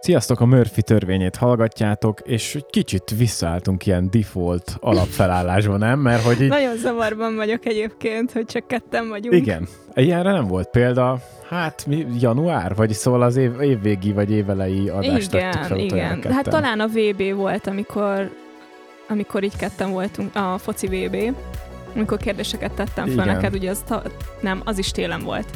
Sziasztok, a Murphy törvényét hallgatjátok, és kicsit visszaálltunk ilyen default alapfelállásba, nem? Mert hogy így... Nagyon zavarban vagyok egyébként, hogy csak ketten vagyunk. Igen. Ilyenre nem volt példa, hát mi, január, vagy szóval az év, évvégi vagy évelei adást igen, tettük fel igen. ketten. Hát talán a VB volt, amikor, amikor így ketten voltunk, a foci VB, amikor kérdéseket tettem fel Igen. neked, ugye az, ta, nem, az is télen volt.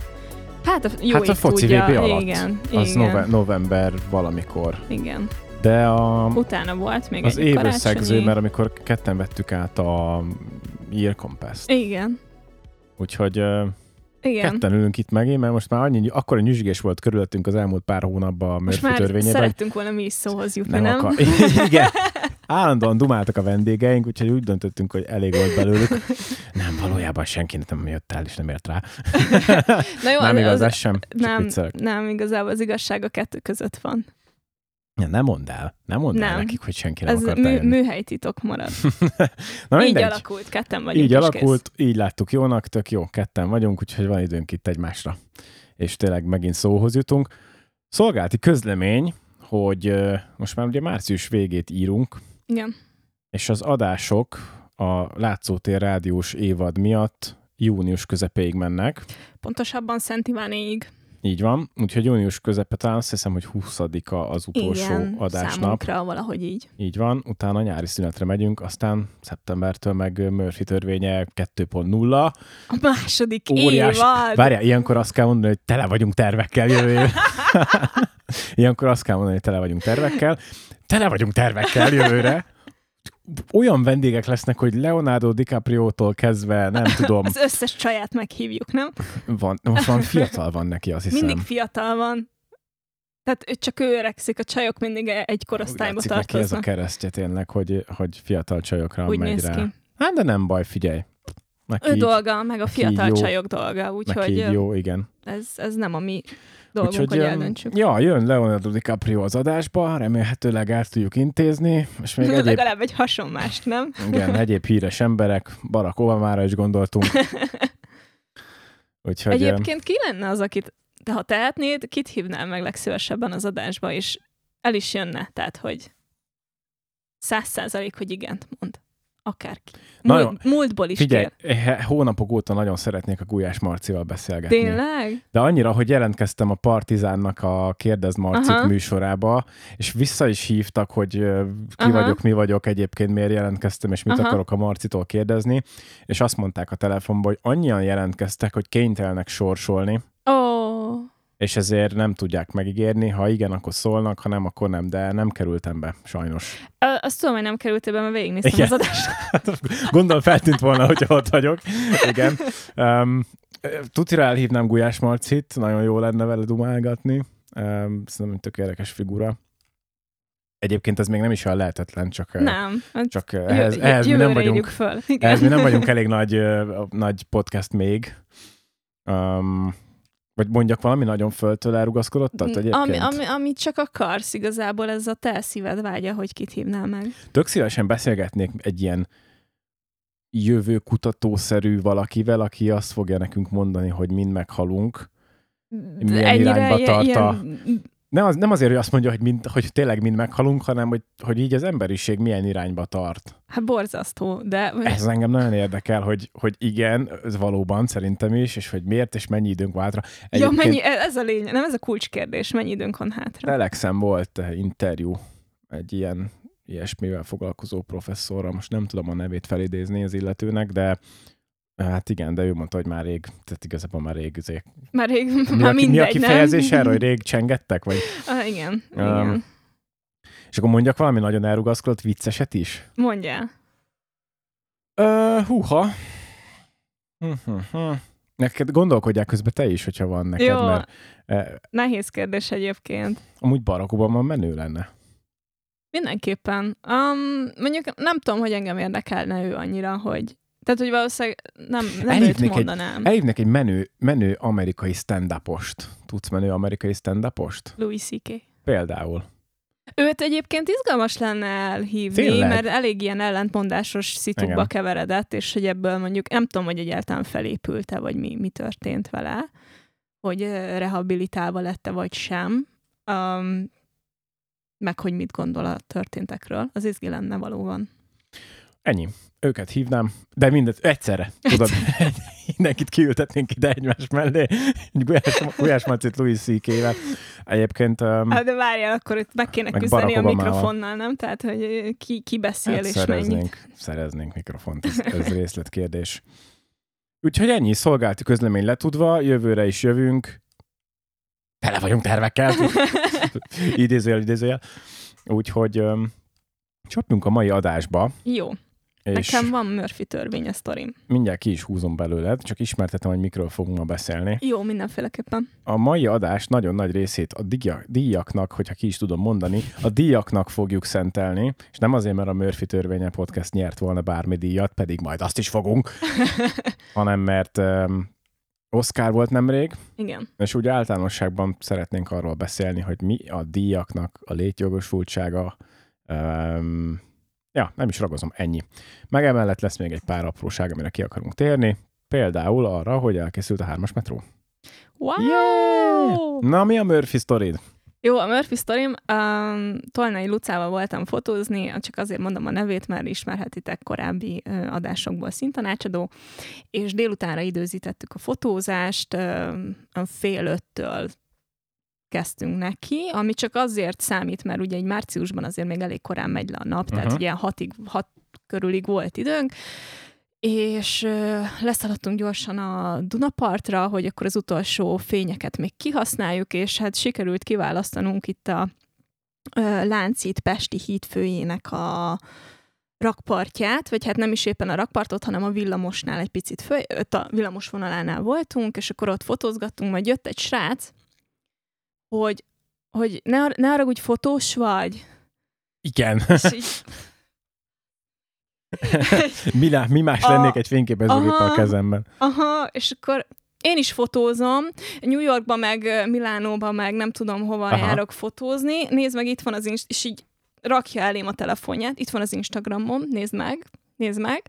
Hát a jó Hát a foci tudja. VB alatt. Igen, Az igen, nove- november valamikor. igen. De a, Utána volt még az egy évösszegző, mert amikor ketten vettük át a Year Compass-t. Igen, Úgyhogy igen. ketten ülünk itt megint, mert most már annyi, akkor a nyüzsgés volt körülöttünk az elmúlt pár hónapban a Most már törvényében, hogy szerettünk volna mi is szóhoz jutni, nem, nem? akar. Igen. Állandóan dumáltak a vendégeink, úgyhogy úgy döntöttünk, hogy elég volt belőlük. Nem, valójában senki nem jött el, és nem ért rá. Na jó, nem az- igaz, az- ez sem. Nem, nem, igazából az igazság a kettő között van. Ja, nem mondd el. Nem mondd el Nem. nekik, hogy senki nem Ez akart mű, műhelytitok marad. Na így mindegy. alakult, ketten vagyunk. Így alakult, így láttuk jónak, tök jó, ketten vagyunk, úgyhogy van időnk itt egymásra. És tényleg megint szóhoz jutunk. Szolgálti közlemény, hogy most már ugye március végét írunk, Kész. Igen. és az adások a Látszótér rádiós évad miatt június közepéig mennek. Pontosabban Szent Ivánéig. Így van, úgyhogy június közepe talán azt hiszem, hogy 20-a az utolsó Igen, adásnap. számunkra valahogy így. Így van, utána nyári szünetre megyünk, aztán szeptembertől meg Murphy törvénye 2.0. A második Óriás. évad. Várjál, ilyenkor azt kell mondani, hogy tele vagyunk tervekkel jövő ilyenkor azt kell mondani, hogy tele vagyunk tervekkel. Tele vagyunk tervekkel jövőre. Olyan vendégek lesznek, hogy Leonardo DiCaprio-tól kezdve, nem tudom, Az összes csaját meghívjuk, nem? van, most van fiatal van neki, azt hiszem. Mindig fiatal van. Tehát ő csak ő öregszik, a csajok mindig egy korosztályba Úgy látszik neki ez a tartoznak. keresztje tényleg, hogy, hogy fiatal csajokra Úgy megy rá. ki. Hát de nem baj, figyelj. Neki Ő így, dolga, meg a fiatal jó. csajok dolga, úgyhogy jó, igen. ez, ez nem a mi dolgunk, hogy öm, eldöntsük. ja, jön Leonardo DiCaprio az adásba, remélhetőleg el tudjuk intézni, és még egyéb, Legalább egy hasonmást, nem? igen, egyéb híres emberek, Barack Obamára is gondoltunk. Úgyhogy Egyébként ki lenne az, akit, de ha tehetnéd, kit hívnál meg legszívesebben az adásba, és el is jönne, tehát, hogy száz százalék, hogy igent mond. Akárki. Nagyon- Múlt, múltból is figyelj, kér. he- hónapok óta nagyon szeretnék a Gulyás Marcival beszélgetni. Tényleg? De annyira, hogy jelentkeztem a Partizánnak a Kérdezd Marcit Aha. műsorába, és vissza is hívtak, hogy ö, ki Aha. vagyok, mi vagyok egyébként, miért jelentkeztem, és mit Aha. akarok a Marcitól kérdezni, és azt mondták a telefonban, hogy annyian jelentkeztek, hogy kénytelenek sorsolni, Ó, és ezért nem tudják megígérni, ha igen, akkor szólnak, ha nem, akkor nem, de nem kerültem be, sajnos. Ö, azt tudom, hogy nem került be, mert végignéztem Igen. az adást. Gondolom feltűnt volna, hogy ott vagyok. Igen. Um, tutira elhívnám Gulyás Marcit, nagyon jó lenne vele dumálgatni. Um, szerintem tök érdekes figura. Egyébként ez még nem is olyan lehetetlen, csak, Nem. hát csak eh, ehhez, ehhez mi nem vagyunk, föl. Igen. ehhez mi nem vagyunk elég nagy, nagy podcast még. Um, vagy mondjak valami nagyon föltől elrugaszkodottat egyébként? ami, ami, amit csak akarsz, igazából ez a te szíved vágya, hogy kit hívnál meg. Tök szívesen beszélgetnék egy ilyen jövőkutatószerű valakivel, aki azt fogja nekünk mondani, hogy mind meghalunk. Milyen irányba ilyen- tart a- ilyen- Nem, az, nem azért, hogy azt mondja, hogy, mind, hogy tényleg mind meghalunk, hanem hogy, hogy így az emberiség milyen irányba tart. Hát borzasztó, de Ez engem nagyon érdekel, hogy, hogy igen, ez valóban szerintem is, és hogy miért és mennyi időnk váltra. ja, mennyi, ez a lényeg, nem ez a kulcskérdés, mennyi időnk van hátra. Telexen volt eh, interjú egy ilyen ilyesmivel foglalkozó professzorra, most nem tudom a nevét felidézni az illetőnek, de hát igen, de ő mondta, hogy már rég, tehát igazából már rég izé. Már rég, Mi, már a, mindegy, mi a kifejezés nem? erre, hogy rég csengettek? Vagy? Ah, igen, Um, igen. És akkor mondjak valami nagyon elrugaszkodott vicceset is? Mondjál. Ö, húha. Hm-hm-hm. Neked gondolkodják közben te is, hogyha van neked, Jó. mert eh, Nehéz kérdés egyébként. amúgy Barack Obama menő lenne. Mindenképpen. Um, mondjuk nem tudom, hogy engem érdekelne ő annyira, hogy tehát, hogy valószínűleg nem, nem Elhívnék őt egy- mondanám. Elhívnek egy menő, menő amerikai stand-upost. Tudsz menő amerikai stand-upost? Louis C.K. Például. Őt egyébként izgalmas lenne elhívni, Tényleg? mert elég ilyen ellentmondásos szitukba Igen. keveredett, és hogy ebből mondjuk nem tudom, hogy egyáltalán felépült-e, vagy mi, mi történt vele, hogy rehabilitálva lette, vagy sem. Um, meg hogy mit gondol a történtekről. Az izgi lenne valóban. Ennyi. Őket hívnám, de mindet egyszerre. Tudod, mindenkit kiültetnénk ide egymás mellé. Gulyás, Gulyás Macit Louis C.K.-vel. Egyébként... Um, Hát de várjál, akkor itt meg kéne Meg küzdeni a mikrofonnal, nem? Tehát, hogy ki, ki beszél hát és szereznénk, mennyit. szereznénk mikrofont, ez, ez részletkérdés. Úgyhogy ennyi, szolgálti közlemény letudva, jövőre is jövünk. Tele vagyunk tervekkel. idézőjel, idézőjel. Úgyhogy um, csapjunk a mai adásba, Jó, és nekem van Murphy törvény a sztorim. mindjárt ki is húzom belőled, csak ismertetem, hogy mikről fogunk ma beszélni. Jó, mindenféleképpen. A mai adás nagyon nagy részét a díja- díjaknak, hogyha ki is tudom mondani, a díjaknak fogjuk szentelni, és nem azért, mert a Murphy törvénye podcast nyert volna bármi díjat, pedig majd azt is fogunk, hanem mert um, Oscar volt nemrég, Igen. és úgy általánosságban szeretnénk arról beszélni, hogy mi a díjaknak a létjogosultsága. Um, ja, nem is ragozom, ennyi. Meg emellett lesz még egy pár apróság, amire ki akarunk térni. Például arra, hogy elkészült a hármas metró. Wow! Yeah! Na, mi a Murphy sztorid? Jó, a Murphy sztorim, um, Tolnai Lucával voltam fotózni, csak azért mondom a nevét, mert ismerhetitek korábbi uh, adásokból szintanácsadó, és délutánra időzítettük a fotózást, um, a fél öttől kezdtünk neki, ami csak azért számít, mert ugye egy márciusban azért még elég korán megy le a nap, tehát Aha. ugye hatig, hat körülig volt időnk, és leszaladtunk gyorsan a Dunapartra, hogy akkor az utolsó fényeket még kihasználjuk, és hát sikerült kiválasztanunk itt a Láncít Pesti hídfőjének a rakpartját, vagy hát nem is éppen a rakpartot, hanem a villamosnál egy picit föl, a villamos vonalánál voltunk, és akkor ott fotózgattunk, majd jött egy srác, hogy, hogy ne, ar- ne arra, hogy fotós vagy, Igen. így, mi, lá- mi más A- lennék egy fényképezőgéppel a kezemben? Aha, és akkor én is fotózom, New Yorkba, meg ö, Milánóba, meg nem tudom hova. Aha. járok fotózni. Nézd meg, itt van az Inst- és így rakja elém a telefonját, itt van az Instagramom, nézd meg, nézd meg.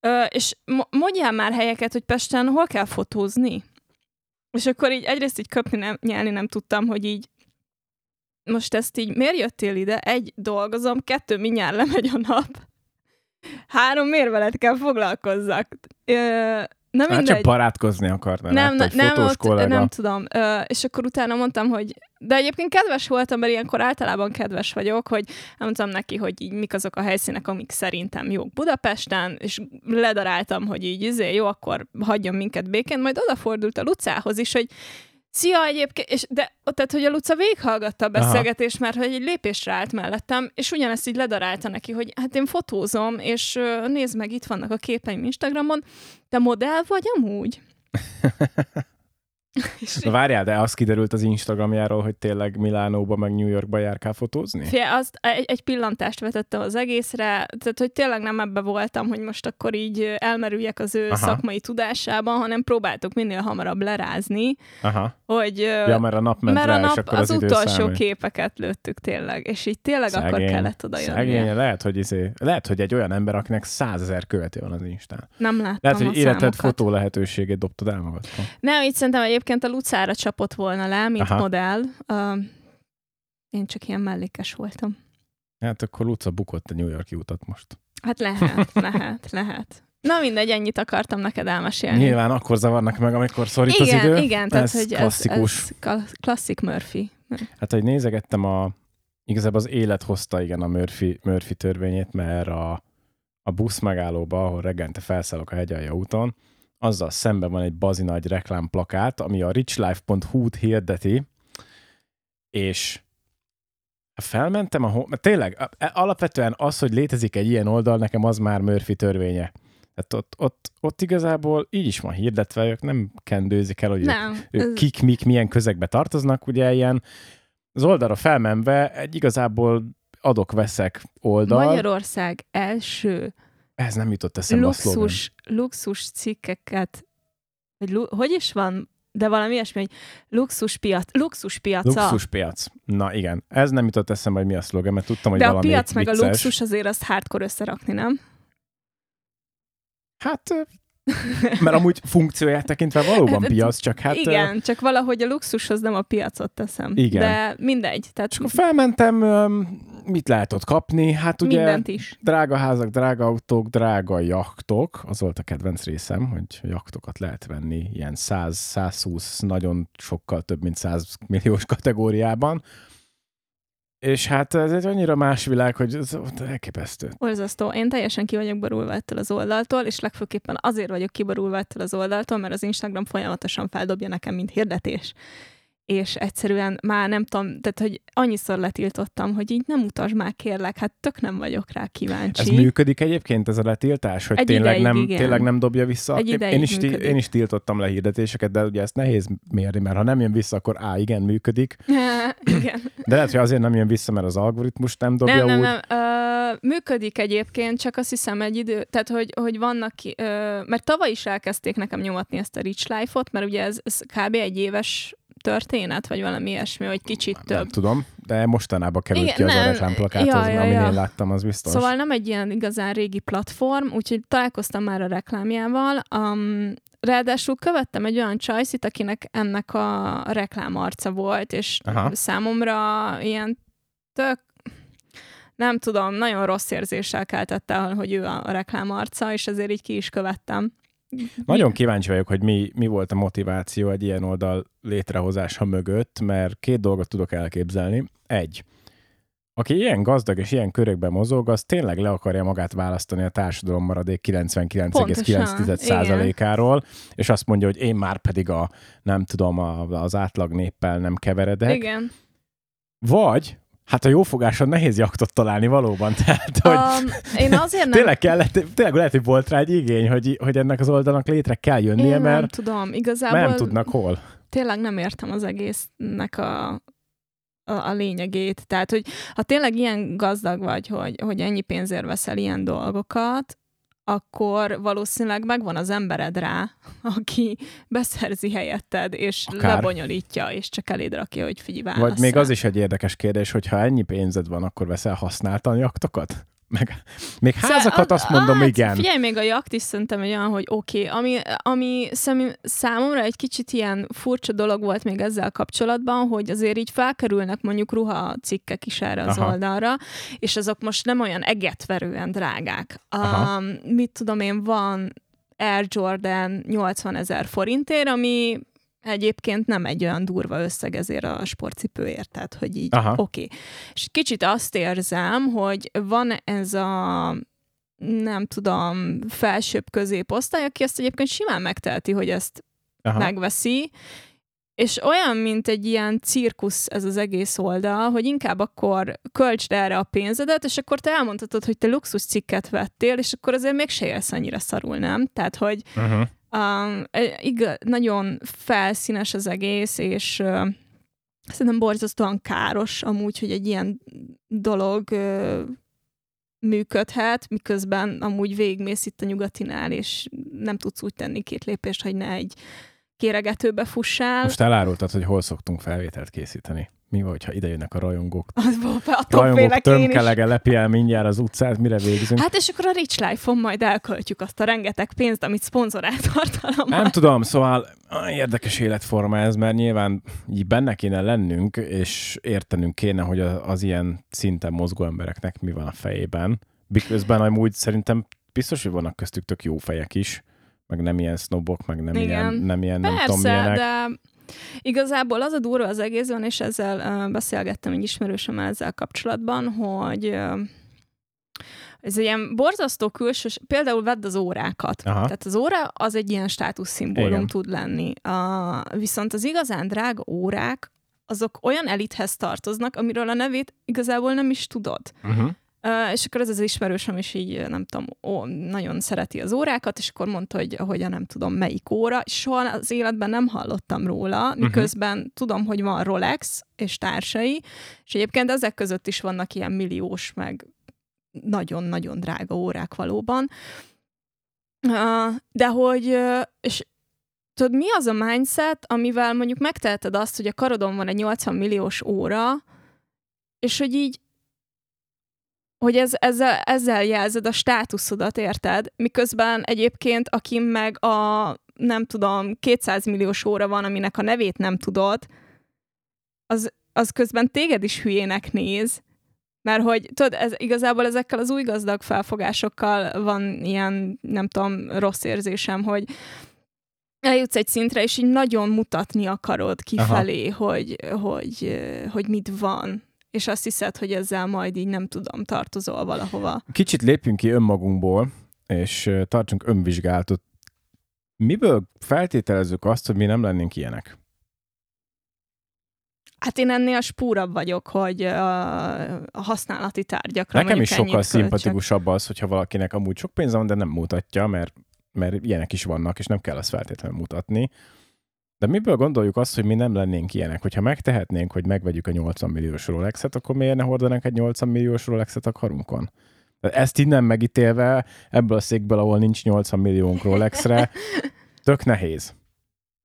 Ö, és mo- mondjál már helyeket, hogy Pesten hol kell fotózni. És akkor így egyrészt így köpni, nem, nyelni nem tudtam, hogy így most ezt így miért jöttél ide? Egy, dolgozom, kettő, mindjárt lemegy a nap. Három, miért veled kell foglalkozzak? Ö, Hát mindegy. csak barátkozni akartál. Nem, nem, fotós ott, nem tudom. Ö, és akkor utána mondtam, hogy de egyébként kedves voltam, mert ilyenkor általában kedves vagyok, hogy mondtam neki, hogy így mik azok a helyszínek, amik szerintem jók Budapesten, és ledaráltam, hogy így izé, jó, akkor hagyjon minket békén, majd odafordult a Lucához is, hogy Szia egyébként, és de, tehát, hogy a Luca végighallgatta a beszélgetést, mert hogy egy lépésre állt mellettem, és ugyanezt így ledarálta neki, hogy hát én fotózom, és nézd meg, itt vannak a képeim Instagramon, te modell vagy amúgy? Na várjál, de az kiderült az Instagramjáról, hogy tényleg Milánóba meg New Yorkba járkál fotózni? Fie, azt egy, egy pillantást vetettem az egészre, tehát hogy tényleg nem ebbe voltam, hogy most akkor így elmerüljek az ő Aha. Szakmai tudásában, hanem próbáltuk minél hamarabb lerázni, Aha. hogy Ja, mert a nap ment mert rá, a nap és akkor az, az, utolsó számít. képeket lőttük tényleg, és így tényleg akkor kellett oda jönni. Szegény, lehet, hogy, izé, lehet, hogy egy olyan ember, akinek százezer követő van az Instán. Nem láttam Lehet, hogy életed fotó lehetőségét dobtad el magadtól. Nem, így szerintem egyébként a Lucára csapott volna le, mint Aha. Modell. Uh, én csak ilyen mellékes voltam. Hát akkor Luca bukott a New Yorki utat most. Hát lehet, lehet, lehet. Na mindegy, ennyit akartam neked elmesélni. Nyilván akkor zavarnak meg, amikor szorít igen, az idő. igen, tehát ez hogy klasszikus. ez, ez kla- klasszik Murphy. Hát, hogy nézegettem a... Igazából az élet hozta igen a Murphy, Murphy törvényét, mert a, a busz megállóba, ahol reggelente felszállok a hegyalja úton, azzal szemben van egy bazi nagy reklámplakát, ami a richlife.hu-t hirdeti, és felmentem a... mert Tényleg, e- alapvetően az, hogy létezik egy ilyen oldal, nekem az már Murphy törvénye. Tehát ott, ott, ott igazából így is van hirdetve, ők nem kendőzik el, hogy ők Nem, ők ez- kik, mik, milyen közegbe tartoznak, ugye ilyen az oldalra felmenve egy igazából adok-veszek oldal. Magyarország első Ez nem jutott eszembe a szlogen. luxus, luxus cikkeket, vagy lu- hogy is van, de valami ilyesmi, hogy luxus piac, luxus piaca. Luxus piac. Na igen, ez nem jutott eszembe, hogy mi a szlogen, mert tudtam, hogy de a valami piac meg a vicces. luxus azért azt hardcore összerakni, nem? Hát Mert amúgy funkcióját tekintve valóban piac, csak hát... Igen, csak valahogy a luxushoz nem a piacot teszem. Igen. De mindegy. Tehát És akkor felmentem, mit lehet ott kapni? Hát ugye mindent is. drága házak, drága autók, drága jachtok. Az volt a kedvenc részem, hogy jachtokat lehet venni ilyen 100-120, nagyon sokkal több, mint 100 milliós kategóriában. És hát ez egy annyira más világ, hogy ez elképesztő. Borzasztó. Én teljesen ki vagyok borulva ettől az oldaltól, és legfőképpen azért vagyok kiborulva ettől az oldaltól, mert az Instagram folyamatosan feldobja nekem, mint hirdetés. És egyszerűen már nem tudom, tehát hogy annyiszor letiltottam, hogy így nem utasd már kérlek, hát tök nem vagyok rá kíváncsi. Ez működik egyébként ez a letiltás, hogy Egy tényleg, nem, igen. tényleg nem dobja vissza? Egy Én- is, működik. én is tiltottam le hirdetéseket, de ugye ezt nehéz mérni, mert ha nem jön vissza, akkor á, igen, működik. Igen. De lehet, hogy azért nem jön vissza, mert az algoritmus nem dobja Nem, nem, úgy. nem. Ö, működik egyébként, csak azt hiszem egy idő, tehát hogy, hogy vannak, ö, mert tavaly is elkezdték nekem nyomatni ezt a Rich Life-ot, mert ugye ez, ez kb. egy éves történet, vagy valami ilyesmi, vagy kicsit Nem több. tudom, de mostanában került Igen, ki az a nem. reklámplakát, Ja, ja, amin ja. én láttam, az biztos. Szóval nem egy ilyen igazán régi platform, úgyhogy találkoztam már a reklámjával. Um, ráadásul követtem egy olyan csajszit, akinek ennek a reklámarca volt, és Aha. számomra ilyen tök nem tudom, nagyon rossz érzéssel keltett el, hogy ő a a reklámarca, és ezért így ki is követtem. Nagyon kíváncsi vagyok, hogy mi, mi volt a motiváció egy ilyen oldal létrehozása mögött, mert két dolgot tudok elképzelni. Egy, aki ilyen gazdag és ilyen körökben mozog, az tényleg le akarja magát választani a társadalom maradék 99,9%-áról, és azt mondja, hogy én már pedig a, nem tudom, a, az átlag néppel nem keveredek. Igen. Vagy, hát a jófogáson nehéz jaktot találni valóban, tehát, hogy Um, én azért nem... tényleg, kellett, tényleg lehet, hogy volt rá egy igény, hogy, hogy ennek az oldalnak létre kell jönnie, én nem mert, tudom, mert igazából nem tudnak hol. tényleg nem értem az egésznek a, a, a lényegét. Tehát, hogy ha tényleg ilyen gazdag vagy, hogy, hogy ennyi pénzért veszel ilyen dolgokat, akkor valószínűleg megvan az embered rá, aki beszerzi helyetted, és Akár. lebonyolítja, és csak eléd rakja, hogy figyelj, Vagy még az is egy érdekes kérdés, hogy ha ennyi pénzed van, akkor veszel használtan jaktokat? Meg, még házakat azt mondom, hát, igen. Figyelj, még a jakt is szerintem egy olyan, hogy oké, okay. ami, ami szem, számomra egy kicsit ilyen furcsa dolog volt még ezzel kapcsolatban, hogy azért így felkerülnek mondjuk ruhacikkek is erre az Aha. oldalra, és azok most nem olyan egetverően drágák. Aha. Um, mit tudom én, van Air Jordan 80 ezer forintért, ami egyébként nem egy olyan durva összeg ezért a sportcipőért, tehát hogy így oké. Okay. És kicsit azt érzem, hogy van ez a nem tudom, felsőbb középosztály, aki ezt egyébként simán megteheti, hogy ezt Aha. megveszi, és olyan, mint egy ilyen cirkusz ez az egész oldal, hogy inkább akkor költsd erre a pénzedet, és akkor te elmondhatod, hogy te luxus cikket vettél, és akkor azért mégse élsz annyira szarul, nem? Tehát, hogy Uh-huh. Um, nagyon felszínes az egész, és uh, szerintem borzasztóan káros amúgy, hogy egy ilyen dolog uh, működhet, miközben amúgy végmész itt a nyugatinál, és nem tudsz úgy tenni két lépést, hogy ne egy kéregetőbe fussál. Most elárultad, hogy hol szoktunk felvételt készíteni. Mi van, hogyha ide jönnek a rajongók? Az volt, attól Rajongók tömkelege lepi el mindjárt az utcát, mire végzünk? Hát és akkor a Rich Life-on majd elköltjük azt a rengeteg pénzt, amit szponzorált tartalommal. Nem tudom, szóval érdekes életforma ez, mert nyilván így benne kéne lennünk, és értenünk kéne, hogy a- az ilyen szinten mozgó embereknek mi van a fejében. Miközben amúgy szerintem biztos, hogy vannak köztük tök jó fejek is, meg nem ilyen sznobok, meg nem Igen. ilyen, nem ilyen nem tudom Persze, milyenek. de igazából az a durva az egészben, és ezzel beszélgettem egy ismerősömmel ezzel kapcsolatban, hogy ez egy ilyen borzasztó külsős, például vedd az órákat. Aha. Tehát az óra az egy ilyen státuszszimbólum tud lenni. Uh, viszont az igazán drága órák, azok olyan elithez tartoznak, amiről a nevét igazából nem is tudod. Uh-huh. Uh, és akkor ez az ismerősöm is így, nem tudom, ó, nagyon szereti az órákat, és akkor mondta, hogy, hogy nem tudom melyik óra, és soha az életben nem hallottam róla, miközben uh-huh. tudom, hogy van Rolex és társai, és egyébként ezek között is vannak ilyen milliós, meg nagyon-nagyon drága órák valóban. Uh, de hogy, uh, és tudod, mi az a mindset, amivel mondjuk megteheted azt, hogy a karodon van egy 80 milliós óra, és hogy így hogy ez, ezzel, ezzel jelzed a státuszodat, érted? Miközben egyébként, aki meg a, nem tudom, 200 milliós óra van, aminek a nevét nem tudod, az, az közben téged is hülyének néz, mert hogy tudod, ez, igazából ezekkel az új gazdag felfogásokkal van ilyen, nem tudom, rossz érzésem, hogy eljutsz egy szintre, és így nagyon mutatni akarod kifelé, hogy, hogy, hogy mit van. És azt hiszed, hogy ezzel majd így nem tudom, tartozol valahova. Kicsit lépjünk ki önmagunkból, és tartsunk önvizsgálatot. Miből feltételezzük azt, hogy mi nem lennénk ilyenek? Hát én ennél spúrabb vagyok, hogy a, használati tárgyakra Nekem is sokkal szimpatikusabb az, hogyha valakinek amúgy sok pénze van, de nem mutatja, mert, mert ilyenek is vannak, és nem kell azt feltétlenül mutatni. De miből gondoljuk azt, hogy mi nem lennénk ilyenek? Hogyha megtehetnénk, hogy megvegyük a 80 milliós Rolexet, akkor miért ne hordanánk egy 80 milliós Rolexet a karunkon? Ezt innen megítélve, ebből a székből, ahol nincs 80 milliónk Rolexre, tök nehéz.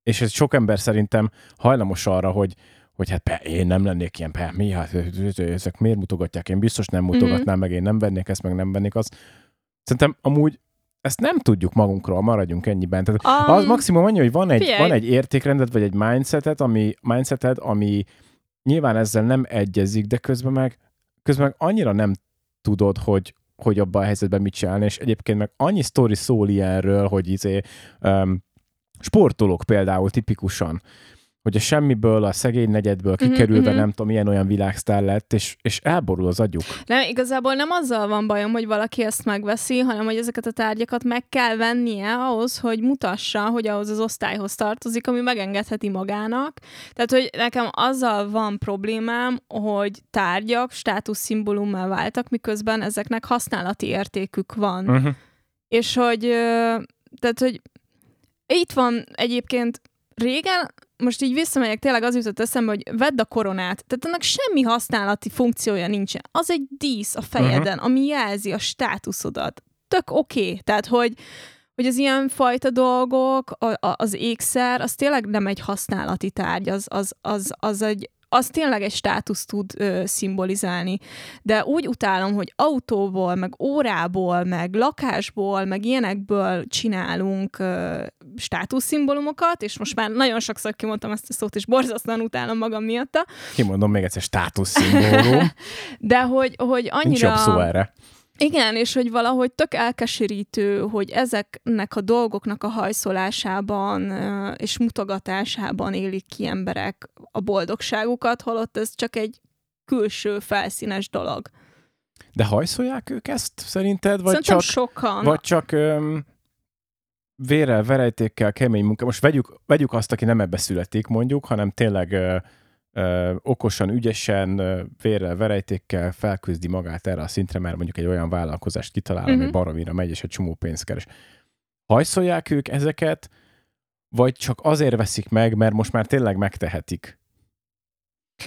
És ez sok ember szerintem hajlamos arra, hogy hogy hát pe, én nem lennék ilyen, pe, mi, hát ezek miért mutogatják, én biztos nem mutogatnám, mm-hmm. meg én nem vennék ezt, meg nem vennék azt. Szerintem amúgy ezt nem tudjuk magunkról, maradjunk ennyiben. Tehát um, az maximum annyi, hogy van egy, van egy értékrendet, vagy egy mindsetet, ami, mindseted, ami nyilván ezzel nem egyezik, de közben meg, közben meg annyira nem tudod, hogy, hogy abban a helyzetben mit csinálni, és egyébként meg annyi sztori szól ilyenről, hogy izé, um, sportolók például tipikusan, hogy a semmiből, a szegény negyedből mhm, kikerülve mm-hmm. nem tudom, ilyen olyan világsztár lett, és, és elborul az agyuk. Nem, igazából nem azzal van bajom, hogy valaki ezt megveszi, hanem hogy ezeket a tárgyakat meg kell vennie ahhoz, hogy mutassa, hogy ahhoz az osztályhoz tartozik, ami megengedheti magának. Tehát, hogy nekem azzal van problémám, hogy tárgyak státuszszimbólummá váltak, miközben ezeknek használati értékük van. Uh-huh. És hogy, tehát, hogy itt van egyébként régen most így visszamegyek, tényleg az jutott eszembe, hogy vedd a koronát. Tehát annak semmi használati funkciója nincsen. Az egy dísz a fejeden, uh-huh. ami jelzi a státuszodat. Tök oké. Okay. Tehát, hogy, hogy az ilyen fajta dolgok, a, a, az ékszer, az tényleg nem egy használati tárgy, az, az, az, az egy az tényleg egy státusz tud ö, szimbolizálni. De úgy utálom, hogy autóból, meg órából, meg lakásból, meg ilyenekből csinálunk ö, státuszszimbólumokat, és most már nagyon sokszor kimondtam ezt a szót, és borzasztóan utálom magam miatta. Kimondom még egyszer státuszszimbólum. De hogy, hogy annyira... Nincs jobb szó erre. Igen, és hogy valahogy tök elkeserítő, hogy ezeknek a dolgoknak a hajszolásában és mutogatásában élik ki emberek a boldogságukat, holott ez csak egy külső, felszínes dolog. De hajszolják ők ezt szerinted? Vagy Szerintem csak, sokan. Vagy csak öm, vérrel, verejtékkel, kemény munka. Most vegyük, vegyük azt, aki nem ebbe születik, mondjuk, hanem tényleg ö, ö, okosan, ügyesen, vérrel, verejtékkel felküzdi magát erre a szintre, mert mondjuk egy olyan vállalkozást kitalál, mm-hmm. ami mhm. baromira megy, és egy csomó pénzt keres. Hajszolják ők ezeket, vagy csak azért veszik meg, mert most már tényleg megtehetik?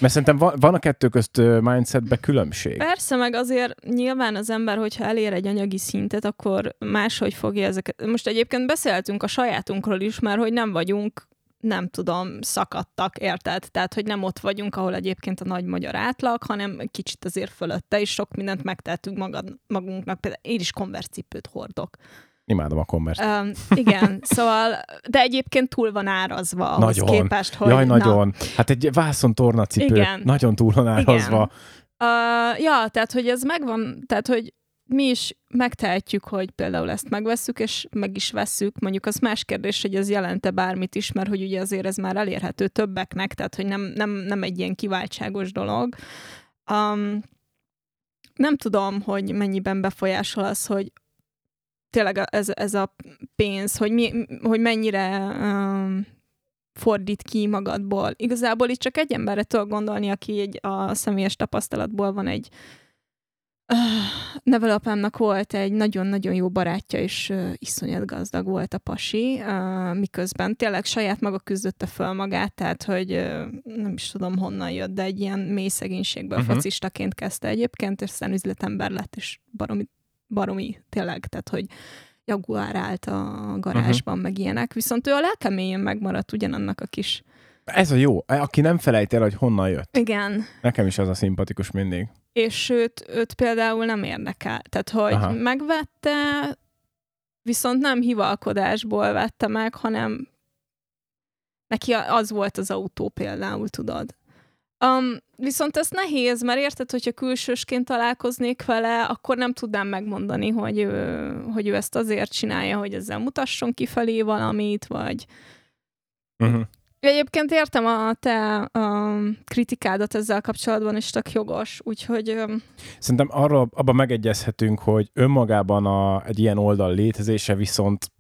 Mert szerintem van, van a kettő közt mindsetbe különbség. Persze, meg azért nyilván az ember, hogyha elér egy anyagi szintet, akkor máshogy fogja ezeket. Most egyébként beszéltünk a sajátunkról is, mert hogy nem vagyunk nem tudom, szakadtak, érted? Tehát, hogy nem ott vagyunk, ahol egyébként a nagy magyar átlag, hanem kicsit azért fölötte, és sok mindent megtettünk magad, magunknak. Például én is konvercipőt hordok. Imádom a Converse. Um, igen, szóval, de egyébként túl van árazva ahhoz nagyon. képest, hogy... Jaj, nagyon. Na, hát egy vászon tornacipő, igen. nagyon túl van árazva. Uh, ja, tehát, hogy ez megvan, tehát, hogy mi is megtehetjük, hogy például ezt megvesszük, és meg is vesszük. Mondjuk az más kérdés, hogy ez jelente bármit is, mert hogy ugye azért ez már elérhető többeknek, tehát hogy nem, nem, nem egy ilyen kiváltságos dolog. Um, nem tudom, hogy mennyiben befolyásol az, hogy tényleg ez, ez a pénz, hogy, mi, hogy mennyire um, fordít ki magadból. Igazából itt csak egy emberre tudok gondolni, aki egy, a személyes tapasztalatból van egy nevelapámnak volt egy nagyon-nagyon jó barátja, és uh, iszonyat gazdag volt a pasi, uh, miközben tényleg saját maga küzdötte föl magát, tehát hogy uh, nem is tudom honnan jött, de egy ilyen mély szegénységből uh-huh. focistaként kezdte egyébként, és aztán üzletember lett, és baromi baromi, tényleg, tehát hogy Jaguar állt a garázsban, uh-huh. meg ilyenek, viszont ő a lelkeméjén megmaradt ugyanannak a kis... Ez a jó, aki nem felejt el, hogy honnan jött. Igen. Nekem is az a szimpatikus mindig. és őt, őt például nem érdekel. Tehát, hogy Aha. Megvette, viszont nem hivalkodásból vette meg, hanem neki az volt az autó például, tudod. Um, viszont ez nehéz, mert érted, hogyha külsősként találkoznék vele, akkor nem tudnám megmondani, hogy ő, hogy ő ezt azért csinálja, hogy ezzel mutasson kifelé valamit, vagy... Uh-huh. Egyébként értem a te um, kritikádat ezzel kapcsolatban, és tök jogos, úgyhogy um, Szerintem arra abban megegyezhetünk, hogy önmagában a, egy ilyen oldal létezése viszont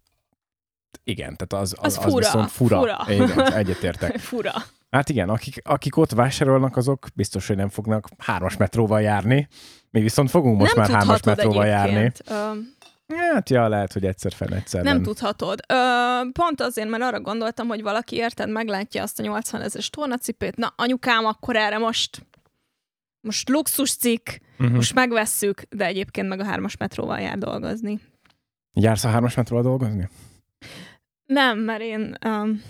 igen, tehát az, az, Az az fura, viszont fura. fura. Igen, egyetértek. fura. Hát igen, akik, akik ott vásárolnak, azok biztos, hogy nem fognak hármas metróval járni. Mi viszont fogunk most nem már hármas metróval járni. egyébként. Um, Hát ja, lehet, hogy egyszer fenn, egyszer Nem nem. tudhatod. Ö, pont azért, mert arra gondoltam, hogy valaki érted, meglátja azt a 80 ezeres tornacipőt, na anyukám, akkor erre most most luxus cikk, Uh-huh. most megvesszük, de egyébként meg a hármas metróval jár dolgozni. Jársz a hármas metróval dolgozni? Nem, mert én um,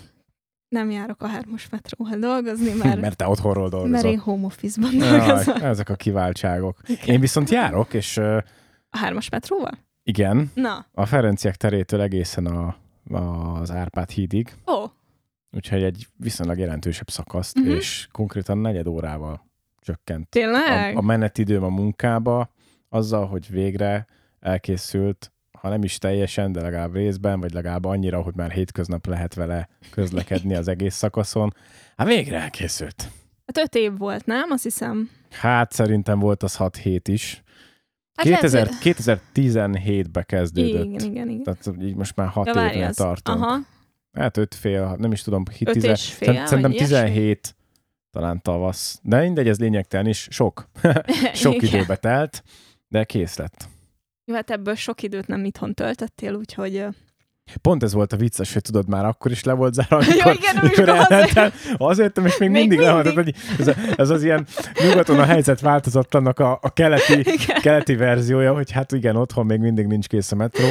nem járok a hármas metróval dolgozni, mert, Mert te otthonról mert dolgozol. én home office-ban dolgozom. Jaj, ezek a kiváltságok. Igen. Én viszont járok, és uh, A hármas metróval? Igen, Na, a Ferenciek terétől egészen a, az Árpád hídig, ó, úgyhogy egy viszonylag jelentősebb szakaszt, uh-huh. és konkrétan negyed órával csökkent tényleg? a, a menetidőm a munkába, azzal, hogy végre elkészült, ha nem is teljesen, de legalább részben, vagy legalább annyira, hogy már hétköznap lehet vele közlekedni az egész szakaszon. Hát végre elkészült. Hát öt év volt, nem? Azt hiszem. Hát szerintem volt az 6 hét is. Hát 2000, lehet, hogy- 2017-be kezdődött. Igen, igen, igen. Tehát így most már 6 Ja, évnél az- tartunk. Aha, Hát öt fél, nem is tudom, hit, öt tizen, és fél, szerint- szerintem vagy ilyesmi? 17 talán tavasz. De mindegy, ez lényegtelen is, sok. Sok Igen. időbe telt, de kész lett. Jó, hát ebből sok időt nem itthon töltöttél, úgyhogy... Pont ez volt a vicces, hogy tudod, már akkor is le volt zárva, Ja, amikor, igen, amikor elmentem. Azért, és még, Még mindig, le mindig. Tehát, hogy ez, ez, az ilyen nyugaton a helyzet változatlannak a, a keleti, Igen. keleti verziója, hogy hát igen, otthon még mindig nincs kész a metró.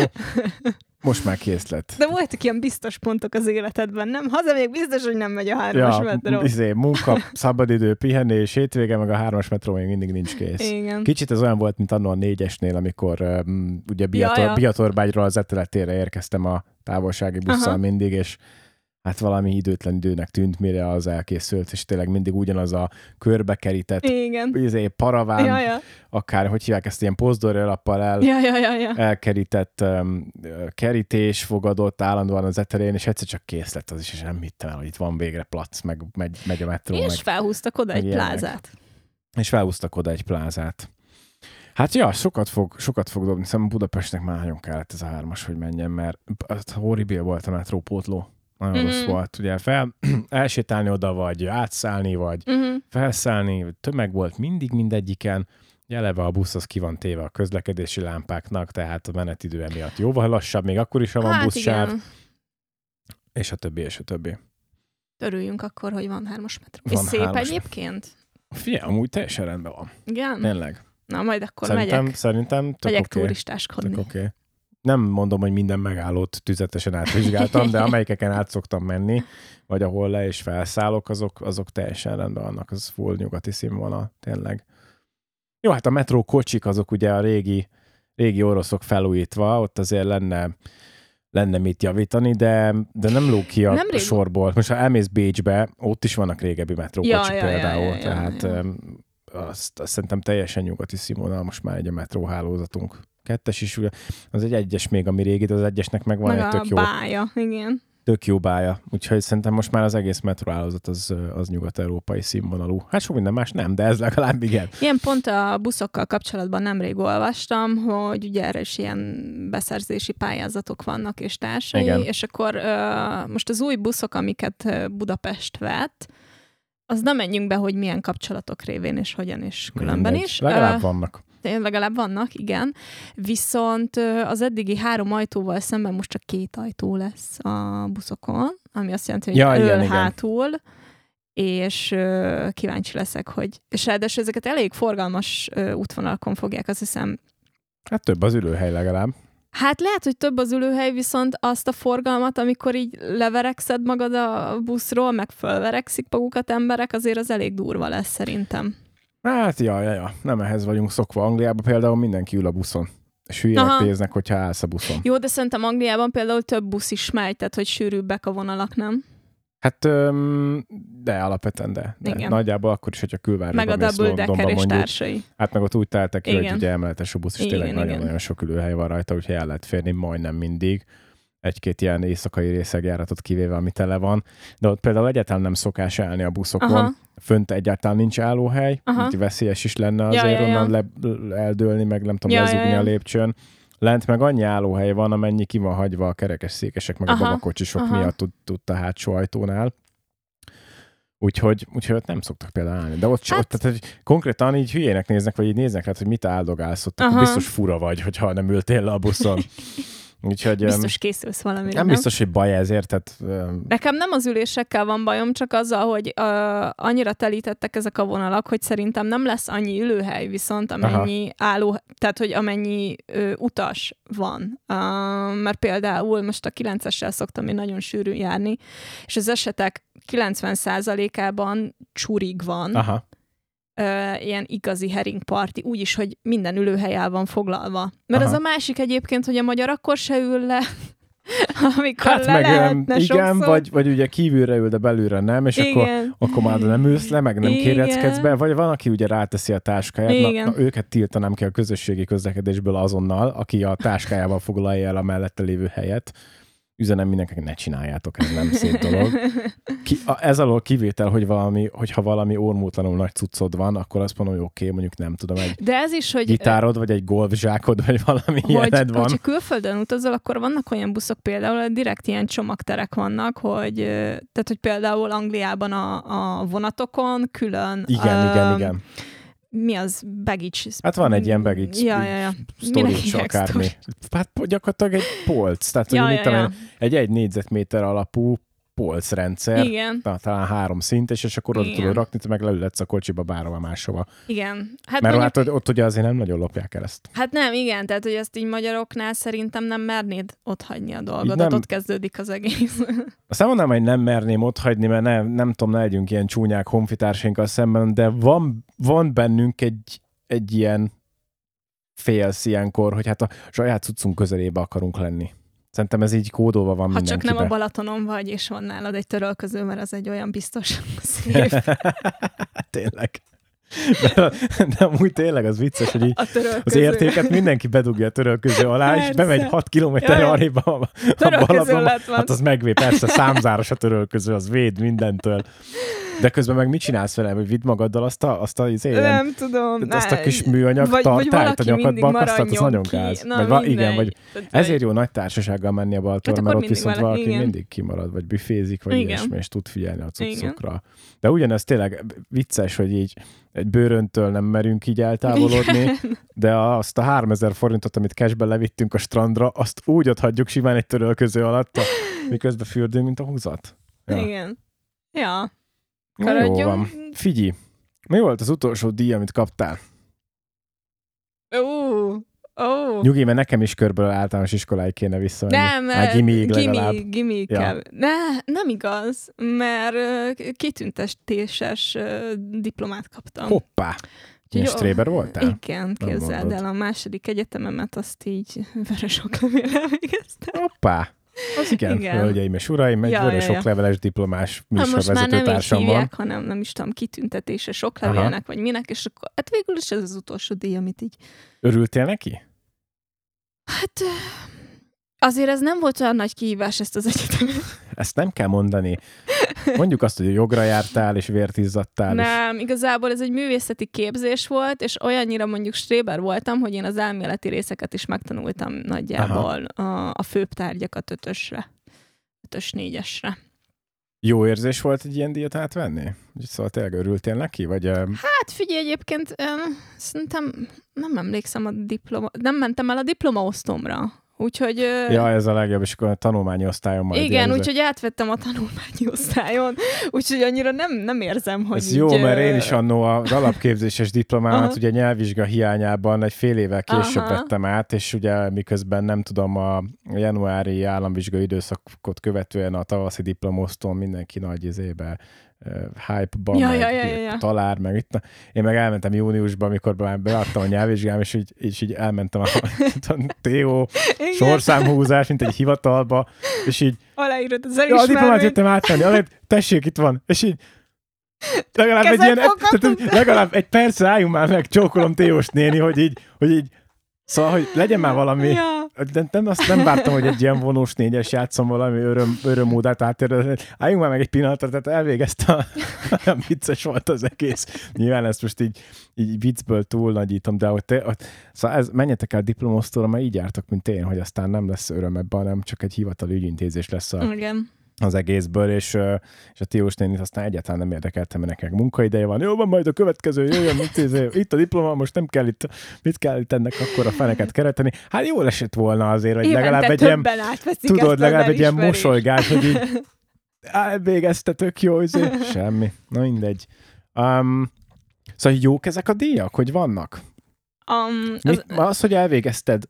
Most már kész lett. De voltak ilyen biztos pontok az életedben, nem? Haza még biztos, hogy nem megy a hármas Ja, metró. izé, munka, szabadidő, pihenés, hétvége, meg a hármas metró még mindig nincs kész. Igen. Kicsit ez olyan volt, mint annó a négyesnél, amikor um, ugye Biator, Ja, ja. Biatorbágyról az eteletére érkeztem a távolsági busszal Aha. mindig, és hát valami időtlen időnek tűnt, mire az elkészült, és tényleg mindig ugyanaz a körbekerített Igen. izé, paraván, Ja, ja. akár, hogy hívják ezt, ilyen pozdori alappal el, Ja, ja, ja, ja. elkerített um, kerítés fogadott állandóan az eterén, és egyszer csak kész lett az is, és nem hittem el, hogy itt van végre plac, meg megy, megy a metró, meg És felhúztak oda egy meg ilyenek. plázát. és felhúztak oda egy plázát. Hát ja, sokat fog, sokat fog dobni. Szerintem Budapestnek már nagyon kellett ez a hármas, hogy menjen, mert az horribil volt a metrópótló. Nagyon Mhm. rossz volt. Ugye fel, elsétálni oda, vagy átszállni, vagy Uh-huh. felszállni, tömeg volt mindig mindegyiken. Eleve a busz az ki van téve a közlekedési lámpáknak, tehát a menetidő emiatt jóval lassabb, még akkor is, ha van Hát buszsáv, igen. és a többi, és a többi. Örüljünk akkor, hogy van hármas metró. Van És szép hármas egyébként? Figyelj, amúgy teljesen rendben van. Igen? Tényleg. Na, majd akkor Szerintem, megyek. szerintem tök Megyek oké. turistáskodni. Tök. Okay. Nem mondom, hogy minden megállót tüzetesen átvizsgáltam, de amelyikeken át szoktam menni, vagy ahol le és felszállok, azok, azok teljesen rendben vannak, az full nyugati színvonal, tényleg. Jó, hát a metró kocsik azok ugye a régi, régi oroszok felújítva, ott azért lenne, lenne mit javítani, de, de nem lóg ki a Nem rég- sorból. Most ha elmész Bécsbe, ott is vannak régebbi metrókocsik Ja, ja, ja, például, ja, ja, tehát ja. azt, azt szerintem teljesen nyugati színvonal most már egy a metróhálózatunk. Kettes is, az egy egyes még, ami régi, de az egyesnek meg van egy tök jó, bája, igen. tök jó bája. Úgyhogy szerintem most már az egész metróhálózat az, az nyugat-európai színvonalú. Hát sok minden más nem, de ez legalább igen. Ilyen pont a buszokkal kapcsolatban nemrég olvastam, hogy ugye erre is ilyen beszerzési pályázatok vannak és társai, Igen. és akkor uh, most az új buszok, amiket Budapest vett, az nem menjünk be, hogy milyen kapcsolatok révén és hogyan és különben Mindegy. is. Legalább Ö, vannak. Legalább vannak, igen. Viszont az eddigi három ajtóval szemben most csak két ajtó lesz a buszokon, ami azt jelenti, hogy Ja, igen, igen. hátul, és ö, kíváncsi leszek, hogy... És ráadásul ezeket elég forgalmas ö, útvonalakon fogják, azt hiszem. Hát több az ülőhely legalább. Hát lehet, hogy több az ülőhely, viszont azt a forgalmat, amikor így leverekszed magad a buszról, meg fölverekszik magukat emberek, azért az elég durva lesz szerintem. Hát, ja, ja, ja, nem ehhez vagyunk szokva. Angliában például mindenki ül a buszon. És hülyének néznek, hogyha állsz a buszon. Jó, de szerintem Angliában például több busz is megy, tehát hogy sűrűbbek a vonalak, nem? Hát, öm, de alapvetően de. de. Igen. Nagyjából akkor is, hogyha külvárosba Meg a mész double decker és társai. Hát meg ott úgy teltek ki, hogy ugye emeletes a busz, és Igen, tényleg nagyon-nagyon sok ülőhely van rajta, úgyhogy el lehet férni majdnem mindig. Egy-két ilyen éjszakai részegjáratot kivéve, ami tele van. De ott például egyáltalán nem szokás állni a buszokon. Aha. Fönt egyáltalán nincs állóhely, Aha. így veszélyes is lenne Ja, azért ja, ja. onnan Le, eldőlni, meg nem tudom, Ja, ja, lezugni ja. a lépcsőn. Lent meg annyi állóhely van, amennyi ki van hagyva a kerekes székesek, meg Aha, a babakocsisok aha. miatt tud, tud a hátsó ajtónál. Úgyhogy, úgyhogy ott nem szoktak például állni. De ott, hát... Ott tehát, hogy konkrétan így hülyének néznek, vagy így néznek, hát, hogy mit áldogálsz ott, akkor biztos fura vagy, hogyha nem ültél le a buszon. Úgyhogy Biztos készülsz valamire, nem, nem? biztos, hogy baj ezért, tehát Nekem nem az ülésekkel van bajom, csak azzal, hogy uh, annyira telítettek ezek a vonalak, hogy szerintem nem lesz annyi ülőhely viszont, amennyi álló, tehát hogy amennyi uh, utas van. Uh, mert például most a 9-essel szoktam én nagyon sűrűn járni, és az esetek 90%-ában csurig van, aha. Ilyen igazi heringparti, úgyis, hogy minden ülőhely el van foglalva. Mert Aha. az a másik egyébként, hogy a magyar akkor se ül le, amikor Hát le meg lehetne igen, sokszor. vagy, vagy ugye kívülre ül, de belülre nem, és akkor Igen. akkor már nem ülsz le, meg nem Igen. kéreckedsz be, vagy van, aki ugye ráteszi a táskáját, na, Igen. na, őket tiltanám ki a közösségi közlekedésből azonnal, aki a táskájával foglalja el a mellette lévő helyet. Üzenem mindenkinek, ne csináljátok, ez nem szép dolog. Ki, a, ez alól kivétel, hogy valami, hogyha valami ormótlanul nagy cuccod van, akkor azt mondom, hogy oké, okay, mondjuk nem tudom, egy De ez is, hogy, gitárod, vagy egy golfzsákod, vagy valami hogy ilyened van. hogyha külföldön utazol, akkor vannak olyan buszok például, ahol direkt ilyen csomagterek vannak, hogy, tehát, hogy például Angliában a, a vonatokon külön... Igen, ö, igen, igen. Mi az? Baggage. Hát van egy ilyen baggage Ja, ja, ja. storage, akármi. storage? Hát gyakorlatilag egy polc, tehát Ja, ja, ja. egy egy négyzetméter alapú polcrendszer, Igen, na, talán három szintes, és akkor oda tudod rakni, te meg leülhetsz a kocsiba bárhova máshova. igen. Hát, Mert mondjuk, hát ott, ugye azért nem nagyon lopják el ezt. hát nem, igen, tehát hogy ezt így magyaroknál szerintem nem mernéd ott hagyni a dolgodat, nem- ott kezdődik az egész. Azt nem mondanám, hogy nem merném ott hagyni, mert nem, nem tudom, ne legyünk ilyen csúnyák honfitársainkkal szemben, de van, van bennünk egy, egy ilyen félsz ilyenkor, hogy hát a saját cuccunk közelébe akarunk lenni. Szerintem ez így kódolva van Ha csak nem a Balatonon vagy, és van nálad egy törölköző, mert az egy olyan biztos szép. tényleg. De, de amúgy tényleg az vicces, hogy így az értéket mindenki bedugja a törölköző alá, és Persze. bemegy 6 kilométerre Jaj. arrébb a, a Balatonba. Hát az megvé, persze, számzáros a törölköző, az véd mindentől. De közben meg mit csinálsz vele, hogy vidd magaddal azt a, azt a, az ilyen, Nem tudom. azt a ne. kis műanyag vagy, tartályt a nyakadba akasztad, az nagyon gáz. Na, Vagy va- igen, vagy ezért jó nagy társasággal menni a Balatonra, Hát mert ott viszont valaki igen. mindig kimarad, vagy büfézik, vagy Igen. ilyesmi, és tud figyelni a cuccokra. De ugyanez tényleg vicces, hogy így egy bőröntől nem merünk így eltávolodni, Igen. de azt a 3000 forintot, amit cashbe levittünk a strandra, azt úgy ott hagyjuk simán egy törölköző alatt, a- miközben fürdünk, mint a húzat. Ja. Igen. Ja. Na, jó Karadjunk. van. Figyelj, mi volt az utolsó díj, amit kaptál? Ó, ó. Nyugi, mert nekem is körből általános iskoláig kéne visszamenni. Nem, Hát legalább. gimi, gimi Ja. kell. Ne, nem igaz, mert kitüntetéses diplomát kaptam. Hoppá! Úgyhogy- stréber voltál? Igen, képzeld el, a második egyetememet azt így vörös oklevéllel végeztem. Hoppá! Az igen, igen. Hölgyeim és uraim, egy Ja, vörös ja, ja. okleveles diplomás műsorvezető társam van. hanem nem is tudom, kitüntetéses oklevélnek, vagy minek, és akkor, hát végül is ez az utolsó díj, amit így Örültél neki? Hát azért ez nem volt olyan nagy kihívás ezt az egyetemet. Ezt nem kell mondani. Mondjuk azt, hogy jogra jártál, és vért izzadtál. És... Nem, igazából ez egy művészeti képzés volt, és olyannyira mondjuk stréber voltam, hogy én az elméleti részeket is megtanultam nagyjából a, a főbb tárgyakat ötösre. Ötös, négyesre. Jó érzés volt egy ilyen díjat átvenni? Szóval tényleg örültél neki? Vagy, Hát figyelj, egyébként szerintem nem emlékszem a diploma, nem mentem el a diplomaosztomra. Úgyhogy... ja, ez a legjobb, és akkor a tanulmányi osztályon majd Igen, úgyhogy átvettem a tanulmányi osztályon, úgyhogy annyira nem, nem érzem, hogy Ez így, jó, mert én is annó az alapképzéses diplomámat Aha. ugye nyelvvizsga hiányában egy fél évvel később Aha. vettem át, és ugye miközben nem tudom, a januári államvizsgai időszakot követően a tavaszi diplomosztón mindenki nagy izébe hype-ban, Ja, meg ja, ja, ja, talár, meg itt. Én meg elmentem júniusban, amikor már beadtam a nyelvvizsgám, és így, és így elmentem a, a TO sorszámhúzás, mint egy hivatalba, és így Aláírod az Ja, a diplomát elismervényt. jöttem átvenni, azért, tessék, itt van. És így legalább egy, ilyen, tehát, legalább egy percre álljunk már meg, csókolom Téós néni, hogy így, hogy így, szóval, hogy legyen már valami, Ja. de nem, azt nem vártam, hogy egy ilyen vonós négyes játszom valami öröm, örömódát átérve. Álljunk már meg egy pillanatra, tehát elvégezte, a- olyan vicces volt az egész. Nyilván ezt most így, így viccből túl nagyítom, de hogy te, hogy, szóval ez, menjetek el diplomosztóra, mert így jártak, mint én, hogy aztán nem lesz öröm ebben, hanem csak egy hivatali ügyintézés lesz a, Igen. Az egészből, és, és a Tiós nénit aztán egyáltalán nem érdekelte, mert nekem munkaideje van. Jó, van majd a következő, jöjjön, mit, izé, itt a diploma, most nem kell itt, mit kell itt ennek akkor a feneket kereteni. Hát jól esett volna azért, hogy Évente legalább egy ilyen, tudod, legalább egy ilyen mosolygás, hogy így elvégezte, tök jó, izé. semmi. Na mindegy. Um, szóval jók ezek a díjak, hogy vannak? Um, Mit, az, az, hogy elvégezted,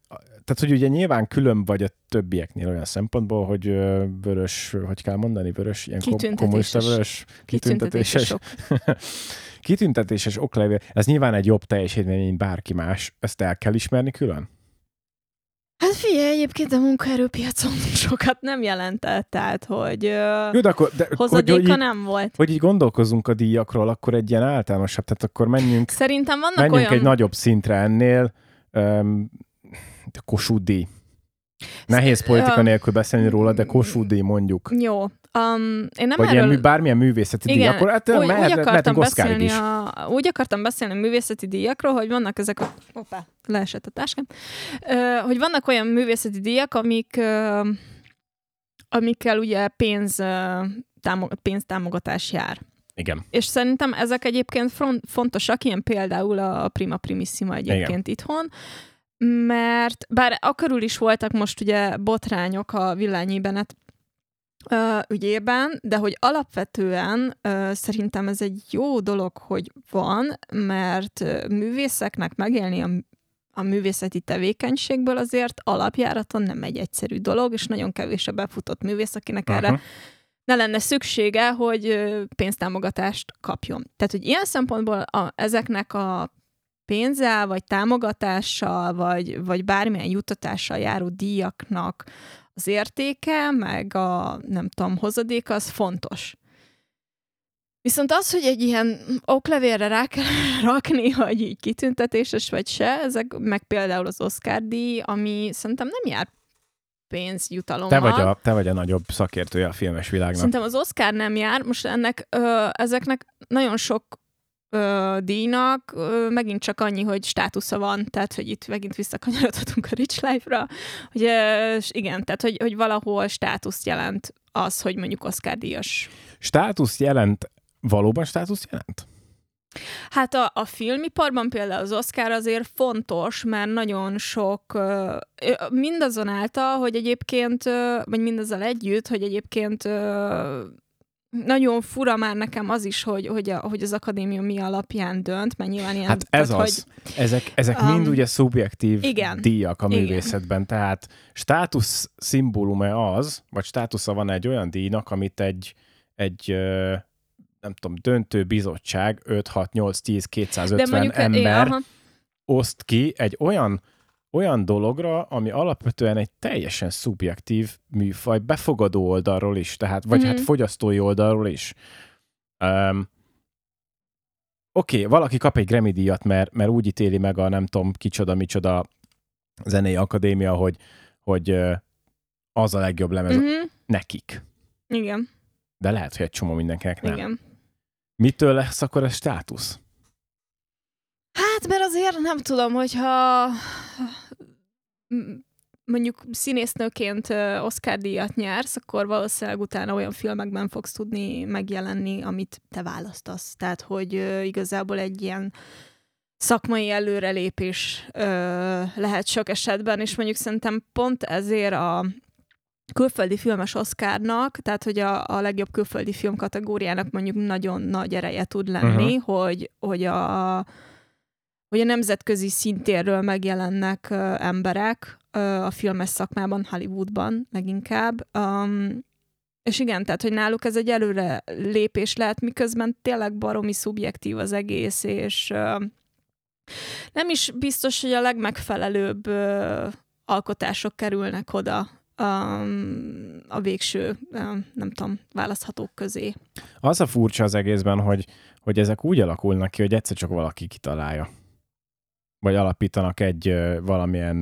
tehát hogy ugye nyilván külön vagy a többieknél olyan szempontból, hogy vörös, hogy kell mondani, vörös, ilyen kommunista vörös, kitüntetéses kitüntetéses, oklevél. Ez nyilván egy jobb teljesítmény, mint bárki más. Ezt el kell ismerni külön? Hát figyelj, egyébként a munkaerőpiacon sokat nem jelentett, tehát, hogy Jó, de akkor, de, hogy, hozadéka hogy, így, nem volt. hogy így gondolkozunk a díjakról, akkor egy ilyen általánosabb, tehát akkor menjünk, Szerintem vannak menjünk olyan... egy nagyobb szintre ennél, um, Kossuth díj. Nehéz politika Öm, nélkül beszélni róla, de Kossuth díj mondjuk. Jó. Um, én nem Vagy erről... ilyen bármilyen művészeti díj, Igen, akkor hát úgy, úgy mehet, akartam mehetünk Oscarig beszélni is. a, úgy akartam beszélni a művészeti díjakról, hogy vannak ezek a... Hoppá, leesett a táskám. Hogy vannak olyan művészeti díjak, amik, amikkel ugye pénz, ö, támo- pénztámogatás jár. Igen. És szerintem ezek egyébként fontosak, ilyen például a Prima Primissima egyébként Igen. itthon, mert bár akörül is voltak most ugye botrányok a Villányi Bennett ö, ügyében, de hogy alapvetően ö, szerintem ez egy jó dolog, hogy van, mert művészeknek megélni a, a művészeti tevékenységből azért alapjáraton nem egy egyszerű dolog, és nagyon kevés a befutott művész, akinek uh-huh. erre ne lenne szüksége, hogy pénztámogatást kapjon. Tehát, hogy ilyen szempontból a, ezeknek a pénzzel, vagy támogatással, vagy, vagy bármilyen juttatással járó díjaknak az értéke, meg a, nem tudom, hozadéka, az fontos. Viszont az, hogy egy ilyen oklevélre rá kell rakni, hogy így kitüntetéses vagy se, ezek meg például az Oscar díj, ami szerintem nem jár pénzjutalommal. Te vagy, a, te vagy a nagyobb szakértője a filmes világnak. Szerintem az Oscar nem jár, most ennek, ö, ezeknek nagyon sok ö, díjnak ö, megint csak annyi, hogy státusza van, tehát hogy itt megint visszakanyarodhatunk a Rich Life-ra, hogy ö, és igen, tehát hogy, hogy valahol státuszt jelent az, hogy mondjuk Oscar díjas. Státusz jelent, valóban státusz jelent? Hát a, a filmiparban például az Oscar azért fontos, mert nagyon sok, mindazonáltal, hogy egyébként, vagy mindazzal együtt, hogy egyébként nagyon fura már nekem az is, hogy, hogy, a, hogy az akadémia mi alapján dönt, mert nyilván ilyen... Hát ez tehát, az. Ezek, ezek Um, mind ugye szubjektív igen. díjak a Igen. művészetben, tehát státusz szimbóluma az, vagy státusza van egy olyan díjnak, amit egy, egy nem tudom, döntő bizottság 5, 6, 8, 10, 250 ember igen, aha. oszt ki egy olyan, olyan dologra, ami alapvetően egy teljesen szubjektív műfaj, befogadó oldalról is, tehát, vagy Mhm. hát fogyasztói oldalról is. Um, Oké, okay, valaki kap egy Grammy díjat, mert, mert úgy ítéli meg a nem tudom kicsoda, micsoda zenei akadémia, hogy, hogy az a legjobb lemez Uh-huh. nekik. Igen, De lehet, hogy egy csomó mindenkinek nem. igen. Mitől lesz akkor ez státusz? Hát, mert azért nem tudom, hogyha mondjuk színésznőként Oscar díjat nyersz, akkor valószínűleg utána olyan filmekben fogsz tudni megjelenni, amit te választasz. Tehát, hogy igazából egy ilyen szakmai előrelépés ö, lehet sok esetben, és mondjuk szerintem pont ezért a külföldi filmes Oscarnak, tehát hogy a, a legjobb külföldi film kategóriának mondjuk nagyon nagy ereje tud lenni, uh-huh. hogy, hogy a hogy a nemzetközi szintérről megjelennek ö, emberek ö, a filmes szakmában, Hollywoodban leginkább, um, És igen, tehát, hogy náluk ez egy előre lépés lehet, miközben tényleg baromi szubjektív az egész, és uh, nem is biztos, hogy a legmegfelelőbb uh, alkotások kerülnek oda um, a végső, um, nem tudom, választhatók közé. Az a furcsa az egészben, hogy, hogy ezek úgy alakulnak ki, hogy egyszer csak valaki kitalálja. Vagy alapítanak egy valamilyen,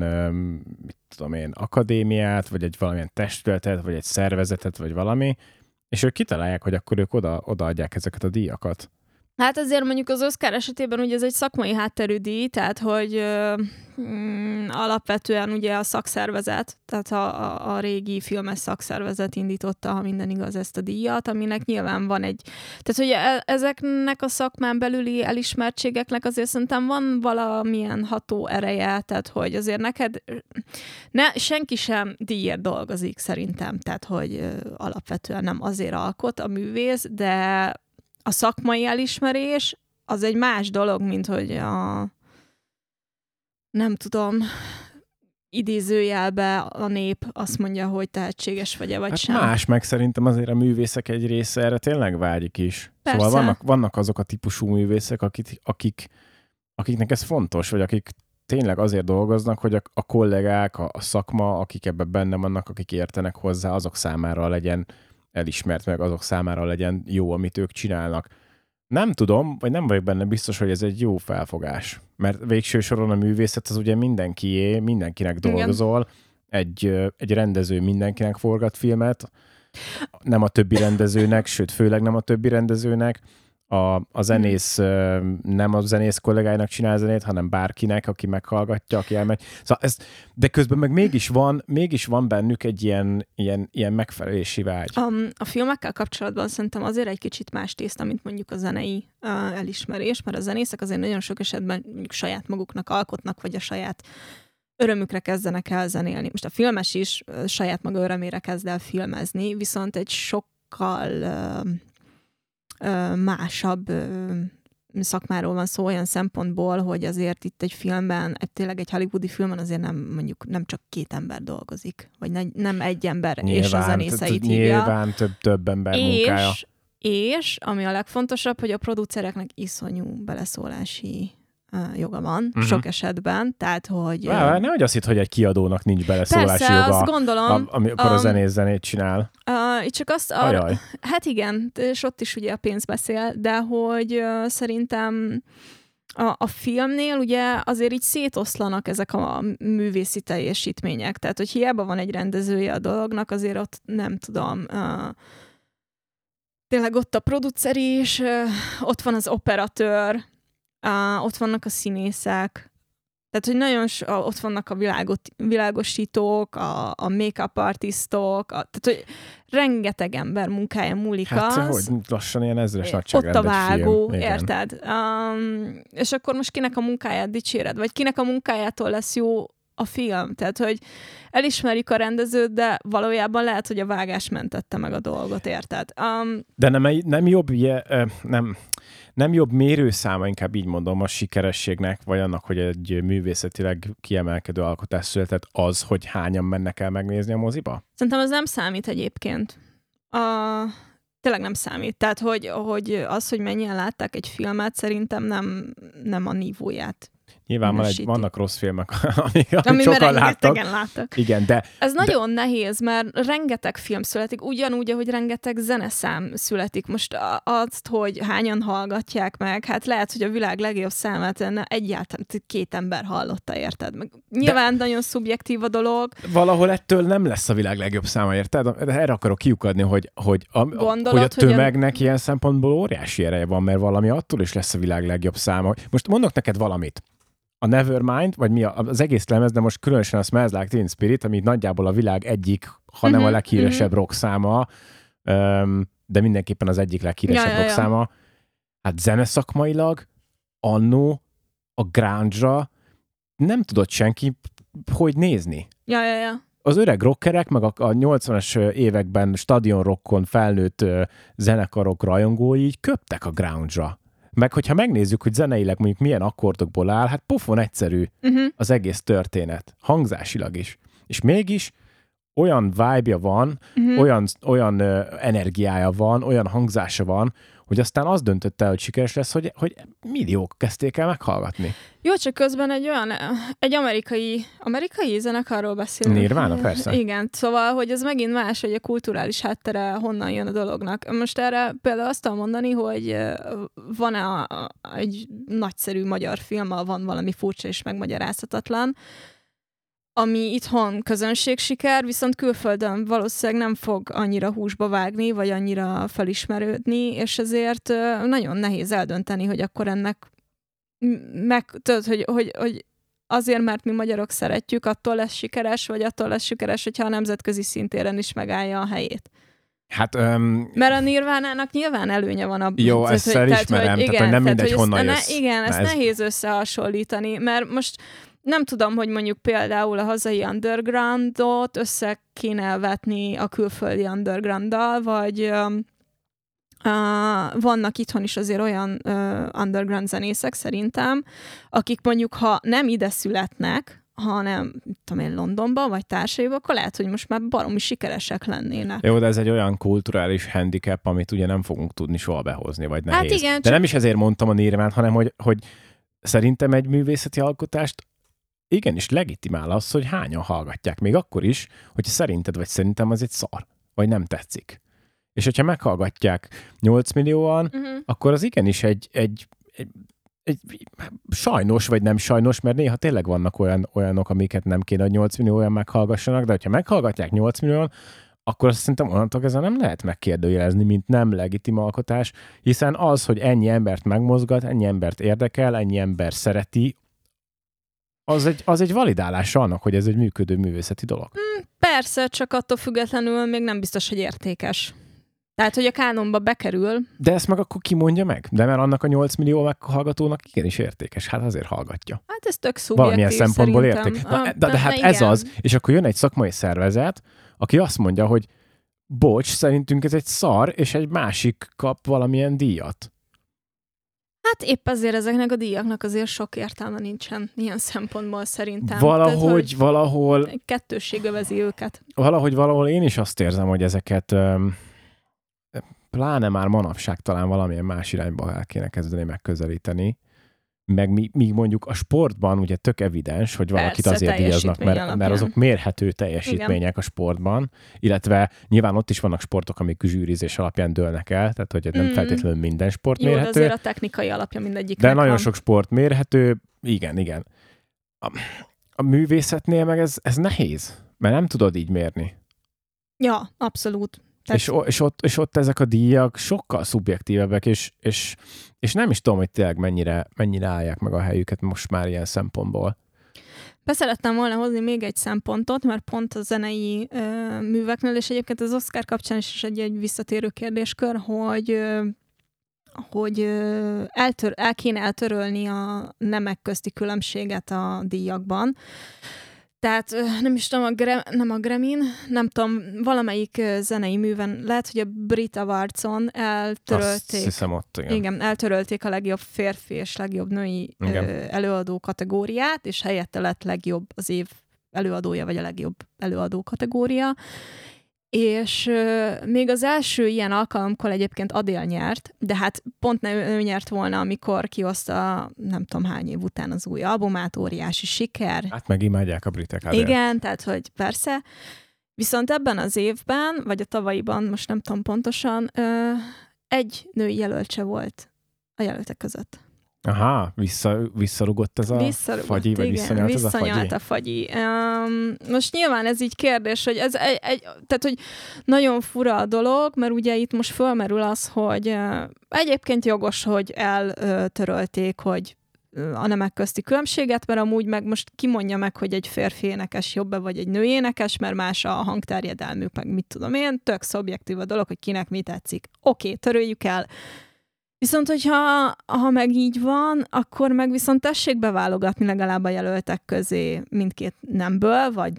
mit tudom én, akadémiát, vagy egy valamilyen testületet, vagy egy szervezetet, vagy valami, és ők kitalálják, hogy akkor ők oda, odaadják ezeket a díjakat. Hát azért mondjuk az Oscar esetében ugye ez egy szakmai hátterű díj, tehát hogy ö, mm, alapvetően ugye a szakszervezet, tehát a, a, a régi filmes szakszervezet indította, ha minden igaz, ezt a díjat, aminek nyilván van egy... Tehát hogy e, ezeknek a szakmán belüli elismertségeknek azért szerintem van valamilyen ható ereje, tehát hogy azért neked ne, senki sem díjért dolgozik szerintem, tehát hogy ö, alapvetően nem azért alkot a művész, de a szakmai elismerés az egy más dolog, mint hogy a nem tudom, idézőjelbe a nép azt mondja, hogy tehetséges vagy-e, vagy hát sem. Más, meg szerintem azért a művészek egy része erre tényleg vágyik is. Szóval Persze. Szóval vannak, vannak azok a típusú művészek, akik, akik, akiknek ez fontos, vagy akik tényleg azért dolgoznak, hogy a, a kollégák, a, a szakma, akik ebben benne vannak, akik értenek hozzá, azok számára legyen elismert, meg azok számára legyen jó, amit ők csinálnak. Nem tudom, vagy nem vagyok benne biztos, hogy ez egy jó felfogás. Mert végső soron a művészet az ugye mindenkié, mindenkinek dolgozol. Egy, egy rendező mindenkinek forgat filmet, nem a többi rendezőnek, sőt, főleg nem a többi rendezőnek a, a zenész nem a zenész kollégáinak csinál zenét, hanem bárkinek, aki meghallgatja, aki elmegy. Szóval ez, de közben meg mégis van, mégis van bennük egy ilyen, ilyen, ilyen megfelelési vágy. Um, a filmekkel kapcsolatban szerintem azért egy kicsit más tészta, mint mondjuk a zenei elismerés, mert a zenészek azért nagyon sok esetben mondjuk saját maguknak alkotnak, vagy a saját örömükre kezdenek el zenélni. Most a filmes is saját maga örömére kezd el filmezni, viszont egy sokkal uh, másabb szakmáról van szó olyan szempontból, hogy azért itt egy filmben, egy, tényleg egy hollywoodi filmben azért nem mondjuk nem csak két ember dolgozik, vagy ne, nem egy ember nyilván, és a zenészeit hívja. Nyilván több, több ember és, munkája. És, ami a legfontosabb, hogy a producereknek iszonyú beleszólási joga van uh-huh. sok esetben, tehát hogy... Vá, nehogy azt hitt, hogy egy kiadónak nincs beleszólási persze, joga, azt gondolom, amikor um, a zenész zenét csinál. Uh, csak azt... Ar- hát igen, és ott is ugye a pénz beszél, de hogy uh, szerintem a, a filmnél ugye azért így szétoszlanak ezek a művészi teljesítmények, tehát hogy hiába van egy rendezője a dolognak, azért ott nem tudom... Uh, tényleg ott a producer is, uh, ott van az operatőr, Uh, ott vannak a színészek, tehát, hogy nagyon so, ott vannak a világot, világosítók, a, a make-up artistok, a, tehát, hogy rengeteg ember munkája múlik hát, az. hogy lassan ilyen ezres Ott a vágó, film. érted? Um, és akkor most kinek a munkáját dicséred? Vagy kinek a munkájától lesz jó a film? Tehát, hogy elismerjük a rendezőt, de valójában lehet, hogy a vágás mentette meg a dolgot, érted? Um, de nem, nem jobb, ilyen, nem, nem jobb mérőszáma, inkább így mondom, a sikerességnek, vagy annak, hogy egy művészetileg kiemelkedő alkotás született, az, hogy hányan mennek el megnézni a moziba? Szerintem az nem számít egyébként. A... Tényleg nem számít. Tehát, hogy, hogy az, hogy mennyien látták egy filmet, szerintem nem, nem a nívóját Nyilván van egy, vannak rossz filmek, amik, amik Ami sokan láttak. láttak. Igen, de... Ez de... nagyon nehéz, mert rengeteg film születik, ugyanúgy, ahogy rengeteg zeneszám születik. Most azt, hogy hányan hallgatják meg, hát lehet, hogy a világ legjobb számát egyáltalán két ember hallotta, érted? Meg nyilván de... nagyon szubjektív a dolog. Valahol ettől nem lesz a világ legjobb száma, érted? Erre akarok kiukadni, hogy, hogy, a, Gondolod, hogy a tömegnek hogy a... ilyen szempontból óriási ereje van, mert valami attól is lesz a világ legjobb száma. Most mondok neked valamit a Nevermind, vagy mi a, az egész lemez, de most különösen a Smells Like Teen Spirit, ami nagyjából a világ egyik, ha nem uh-huh, a leghíresebb uh-huh. rock száma, um, de mindenképpen az egyik leghíresebb ja, rock ja, száma. Ja. Hát zeneszakmailag annó a grunge nem tudott senki hogy nézni. Ja, ja, ja. Az öreg rockerek, meg a, a 80-as években stadion rockon felnőtt zenekarok rajongói így köptek a grunge meg hogyha megnézzük, hogy zeneileg mondjuk milyen akkordokból áll, hát pofon egyszerű uh-huh. az egész történet, hangzásilag is. És mégis olyan vibe van, Mhm. olyan, olyan ö, energiája van, olyan hangzása van, hogy aztán az döntött el, hogy sikeres lesz, hogy, hogy milliók kezdték el meghallgatni. Jó, csak közben egy olyan, egy amerikai, amerikai zenekarról beszélünk. Nirvana, persze. Igen, szóval, hogy ez megint más, hogy a kulturális háttere honnan jön a dolognak. Most erre például azt tudom mondani, hogy van-e a, a, egy nagyszerű magyar film, van valami furcsa és megmagyarázhatatlan, ami itthon közönségsiker, viszont külföldön valószínűleg nem fog annyira húsba vágni, vagy annyira felismerődni, és ezért nagyon nehéz eldönteni, hogy akkor ennek meg, tudod, hogy, hogy, hogy azért, mert mi magyarok szeretjük, attól lesz sikeres, vagy attól lesz sikeres, hogyha a nemzetközi szintéren is megállja a helyét. Hát öm, Mert a Nirvánának nyilván előnye van abban. Jó, ezt elismerem, tehát, hogy nem mindegy, ezt- honnan ne, jössz. Igen, Na, ezt ez- nehéz összehasonlítani, mert most nem tudom, hogy mondjuk például a hazai undergroundot össze kéne vetni a külföldi undergrounddal, vagy uh, vannak itthon is azért olyan uh, underground zenészek szerintem, akik mondjuk, ha nem ide születnek, hanem, tudom én, Londonban, vagy társaiban, akkor lehet, hogy most már baromi sikeresek lennének. Jó, de ez egy olyan kulturális handicap, amit ugye nem fogunk tudni soha behozni, vagy Hát nehéz. igen, De csak- nem is ezért mondtam a Nirván, hanem hogy, hogy szerintem egy művészeti alkotást igenis legitimál az, hogy hányan hallgatják. Még akkor is, hogyha szerinted vagy szerintem az egy szar, vagy nem tetszik. És hogyha meghallgatják 8 millióan, Uh-huh. akkor az igenis egy, egy, egy, egy sajnos, vagy nem sajnos, mert néha tényleg vannak olyan, olyanok, amiket nem kéne, hogy 8 millióan meghallgassanak, de hogyha meghallgatják 8 millióan, akkor azt szerintem onnantól ezzel nem lehet megkérdőjelezni, mint nem legitim alkotás, hiszen az, hogy ennyi embert megmozgat, ennyi embert érdekel, ennyi ember szereti, az egy, az egy validálása annak, hogy ez egy működő művészeti dolog. Persze, csak attól függetlenül még nem biztos, hogy értékes. Tehát, hogy a kánonba bekerül, De ezt meg akkor ki mondja meg? De mert annak a 8 millió meghallgatónak igenis értékes. Hát azért hallgatja. hát ez tök szubjektív Valamilyen szempontból szerintem. értékes. Na, Ah, de, de hát ez igen. az. És akkor jön egy szakmai szervezet, aki azt mondja, hogy bocs, szerintünk ez egy szar, és egy másik kap valamilyen díjat. Hát épp azért ezeknek a díjaknak azért sok értelme nincsen ilyen szempontból szerintem. Valahogy, Tehát, hogy valahol, kettősség övezi őket. valahogy, valahol én is azt érzem, hogy ezeket öm, pláne már manapság talán valamilyen más irányba el kéne kezdeni megközelíteni. Meg mi, míg mondjuk a sportban ugye tök evidens, hogy valakit Persze, azért díjaznak, mert, mert azok mérhető teljesítmények a sportban, illetve nyilván ott is vannak sportok, amik zsűrizés alapján dőlnek el, tehát hogy nem Mm. feltétlenül minden sport Jó, de mérhető. azért a technikai alapja mindegyik. De nagyon sok sport mérhető, igen, igen. A, a művészetnél meg ez, ez nehéz, mert nem tudod így mérni. Ja, abszolút. Tehát- És, és, ott, és ott ezek a díjak sokkal szubjektívebbek, és, és, és nem is tudom, hogy tényleg mennyire, mennyire állják meg a helyüket most már ilyen szempontból. Be szerettem volna hozni még egy szempontot, mert pont a zenei ö, műveknél, és egyébként az Oscar kapcsán is egy, egy visszatérő kérdéskör, hogy ö, hogy ö, eltör, el kéne eltörölni a nemek közti különbséget a díjakban. Tehát nem is tudom, a Gra- nem a Gremin, nem tudom, valamelyik zenei műven, lehet, hogy a Brit Awards-on Azt eltörölték. hiszem ott, igen. Igen. Eltörölték a legjobb férfi és legjobb női Igen. előadó kategóriát, és helyette lett legjobb az év előadója, vagy a legjobb előadó kategória. És még az első ilyen alkalomkor egyébként Adél nyert, de hát pont ne ő, nyert volna, amikor kihozta nem tudom hány év után az új albumát, óriási siker. Hát meg imádják a britek. Adele. Igen, tehát hogy persze. Viszont ebben az évben, vagy a tavalyiban, most nem tudom pontosan, egy női jelöltse volt a jelöltek között. Aha, vissza, visszarugott ez a Visszarugott, fagyi, vagy igen, visszanyalt ez a visszanyalt fagyi? a fagyi. Um, most nyilván ez így kérdés, hogy ez egy, egy, tehát, hogy nagyon fura a dolog, mert ugye itt most fölmerül az, hogy uh, egyébként jogos, hogy eltörölték, hogy ö, a nemek közti különbséget, mert amúgy meg most kimondja meg, hogy egy férfi énekes jobb vagy egy nő énekes, mert más a hangterjedelmük, meg mit tudom én, tök szubjektív a dolog, hogy kinek mi tetszik. Oké, okay, töröljük el. Viszont, hogyha ha meg így van, akkor meg viszont tessék beválogatni legalább a jelöltek közé mindkét nemből, vagy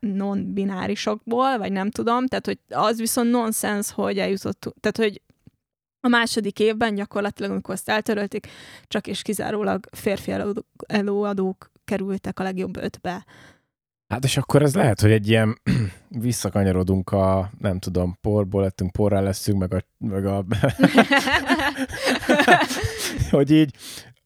non-binárisokból, vagy nem tudom. Tehát, hogy az viszont nonsens, hogy eljutott, tehát, hogy a második évben gyakorlatilag, amikor ezt eltörölték, csak és kizárólag férfi előadók kerültek a legjobb ötbe. Hát és akkor ez lehet, hogy egy ilyen visszakanyarodunk a, nem tudom, porból lettünk, porrá leszünk, meg a, meg a hogy így,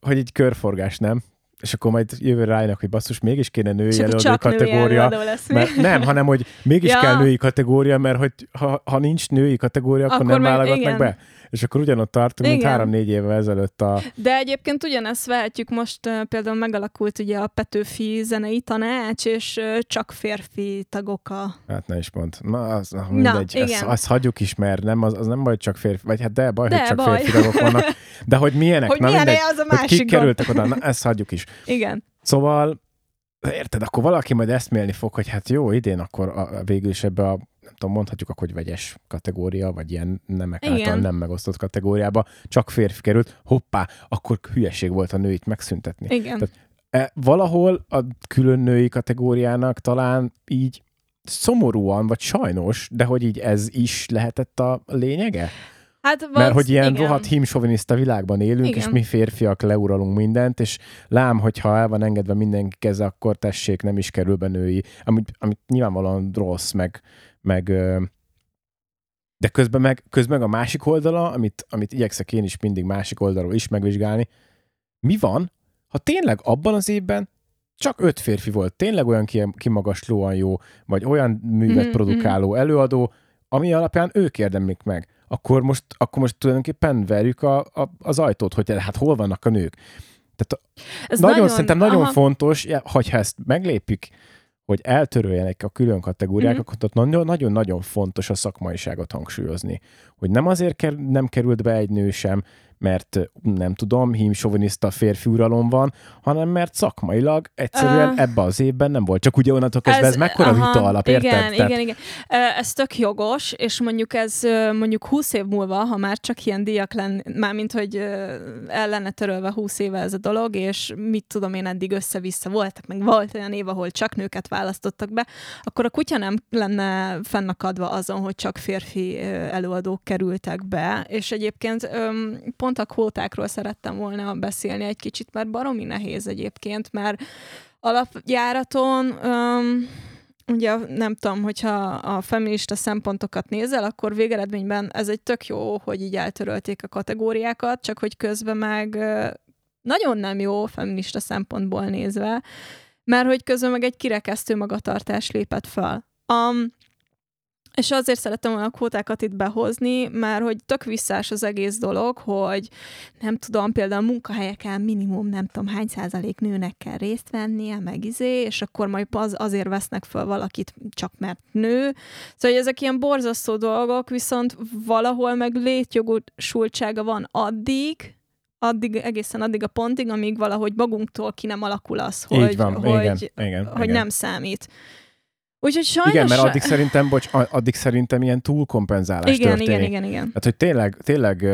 hogy így körforgás, nem? és akkor majd jövő rájönnek, hogy basszus, mégis kéne női előadó kategória. Női lesz mert nem, hanem hogy mégis ja. kell női kategória, mert hogy ha, ha nincs női kategória, akkor, akkor nem válogatnak be. És akkor ugyanott tartunk, Igen. mint három-négy évvel ezelőtt a... De egyébként ugyanezt vehetjük most, például megalakult ugye a Petőfi zenei tanács, és csak férfi tagok a... Hát ne is mond. Na, az, na mindegy, Na, ezt, azt hagyjuk is, mert nem, az, az nem baj, csak férfi, vagy hát de baj, de, hogy csak baj. férfi tagok vannak. De hogy milyenek? Hogy na, milyen mindegy, az a másik hogy kik kerültek oda, na, ezt hagyjuk is. Igen. Szóval érted, akkor valaki majd eszmélni fog, hogy hát jó, idén akkor a, végül is ebbe a nem tudom, mondhatjuk akkor, hogy vegyes kategória, vagy ilyen nemek Igen. által nem megosztott kategóriába, csak férfi került, hoppá, akkor hülyeség volt a nőit megszüntetni. Igen. Tehát, e, valahol a külön női kategóriának talán így szomorúan, vagy sajnos, de hogy így ez is lehetett a lényege? Hát valsz, Mert hogy ilyen igen. rohadt hímsoviniszta világban élünk, igen. és mi férfiak leuralunk mindent, és lám, hogyha el van engedve mindenki keze, akkor tessék, nem is kerül be női, amit, amit nyilvánvalóan rossz, meg, meg de közben meg, közben a másik oldala, amit, amit igyekszek én is mindig másik oldalról is megvizsgálni, mi van, ha tényleg abban az évben csak öt férfi volt, tényleg olyan kimagaslóan jó, vagy olyan művet mm-hmm. produkáló előadó, ami alapján ők érdemlik meg, akkor most, akkor most tulajdonképpen verjük a, a, az ajtót, hogy hát hol vannak a nők. Tehát Ez nagyon, nagyon, szerintem aha. nagyon fontos, hogyha ezt meglépik, hogy eltöröljenek a külön kategóriákat, mm-hmm. ott nagyon-nagyon fontos a szakmaiságot hangsúlyozni. Hogy nem azért ker- nem került be egy nő sem, mert nem tudom, hímsoviniszta férfi uralom van, hanem mert szakmailag egyszerűen uh, ebbe az évben nem volt. Csak ugye onnantól kezdve ez, ez mekkora aha, vita alap, igen, érted? Igen, igen, igen. Ez tök jogos, és mondjuk ez mondjuk 20 év múlva, ha már csak ilyen díjak lenne, mármint, hogy el lenne törölve 20 éve ez a dolog, és mit tudom én, eddig össze-vissza voltak, meg volt olyan év, ahol csak nőket választottak be, akkor a kutya nem lenne fennakadva azon, hogy csak férfi előadók kerültek be, és egyébként pont pont a kvótákról szerettem volna beszélni egy kicsit, mert baromi nehéz egyébként, mert alapjáraton um, ugye nem tudom, hogyha a feminista szempontokat nézel, akkor végeredményben ez egy tök jó, hogy így eltörölték a kategóriákat, csak hogy közben meg nagyon nem jó feminista szempontból nézve, mert hogy közben meg egy kirekesztő magatartás lépett fel. Um, és azért szerettem volna a kvótákat itt behozni, mert hogy tök visszás az egész dolog, hogy nem tudom, például a munkahelyeken minimum nem tudom hány százalék nőnek kell részt vennie, meg izé, és akkor majd az, azért vesznek fel valakit csak mert nő. Szóval hogy ezek ilyen borzasztó dolgok, viszont valahol meg létjogosultsága van addig, addig, egészen addig a pontig, amíg valahogy magunktól ki nem alakul az, hogy, van, hogy, igen, hogy igen. nem számít. Úgyhogy sajnos... Igen, mert addig szerintem, bocs, addig szerintem ilyen túlkompenzálás igen, történik. Igen, igen, igen. Hát, hogy tényleg, tényleg,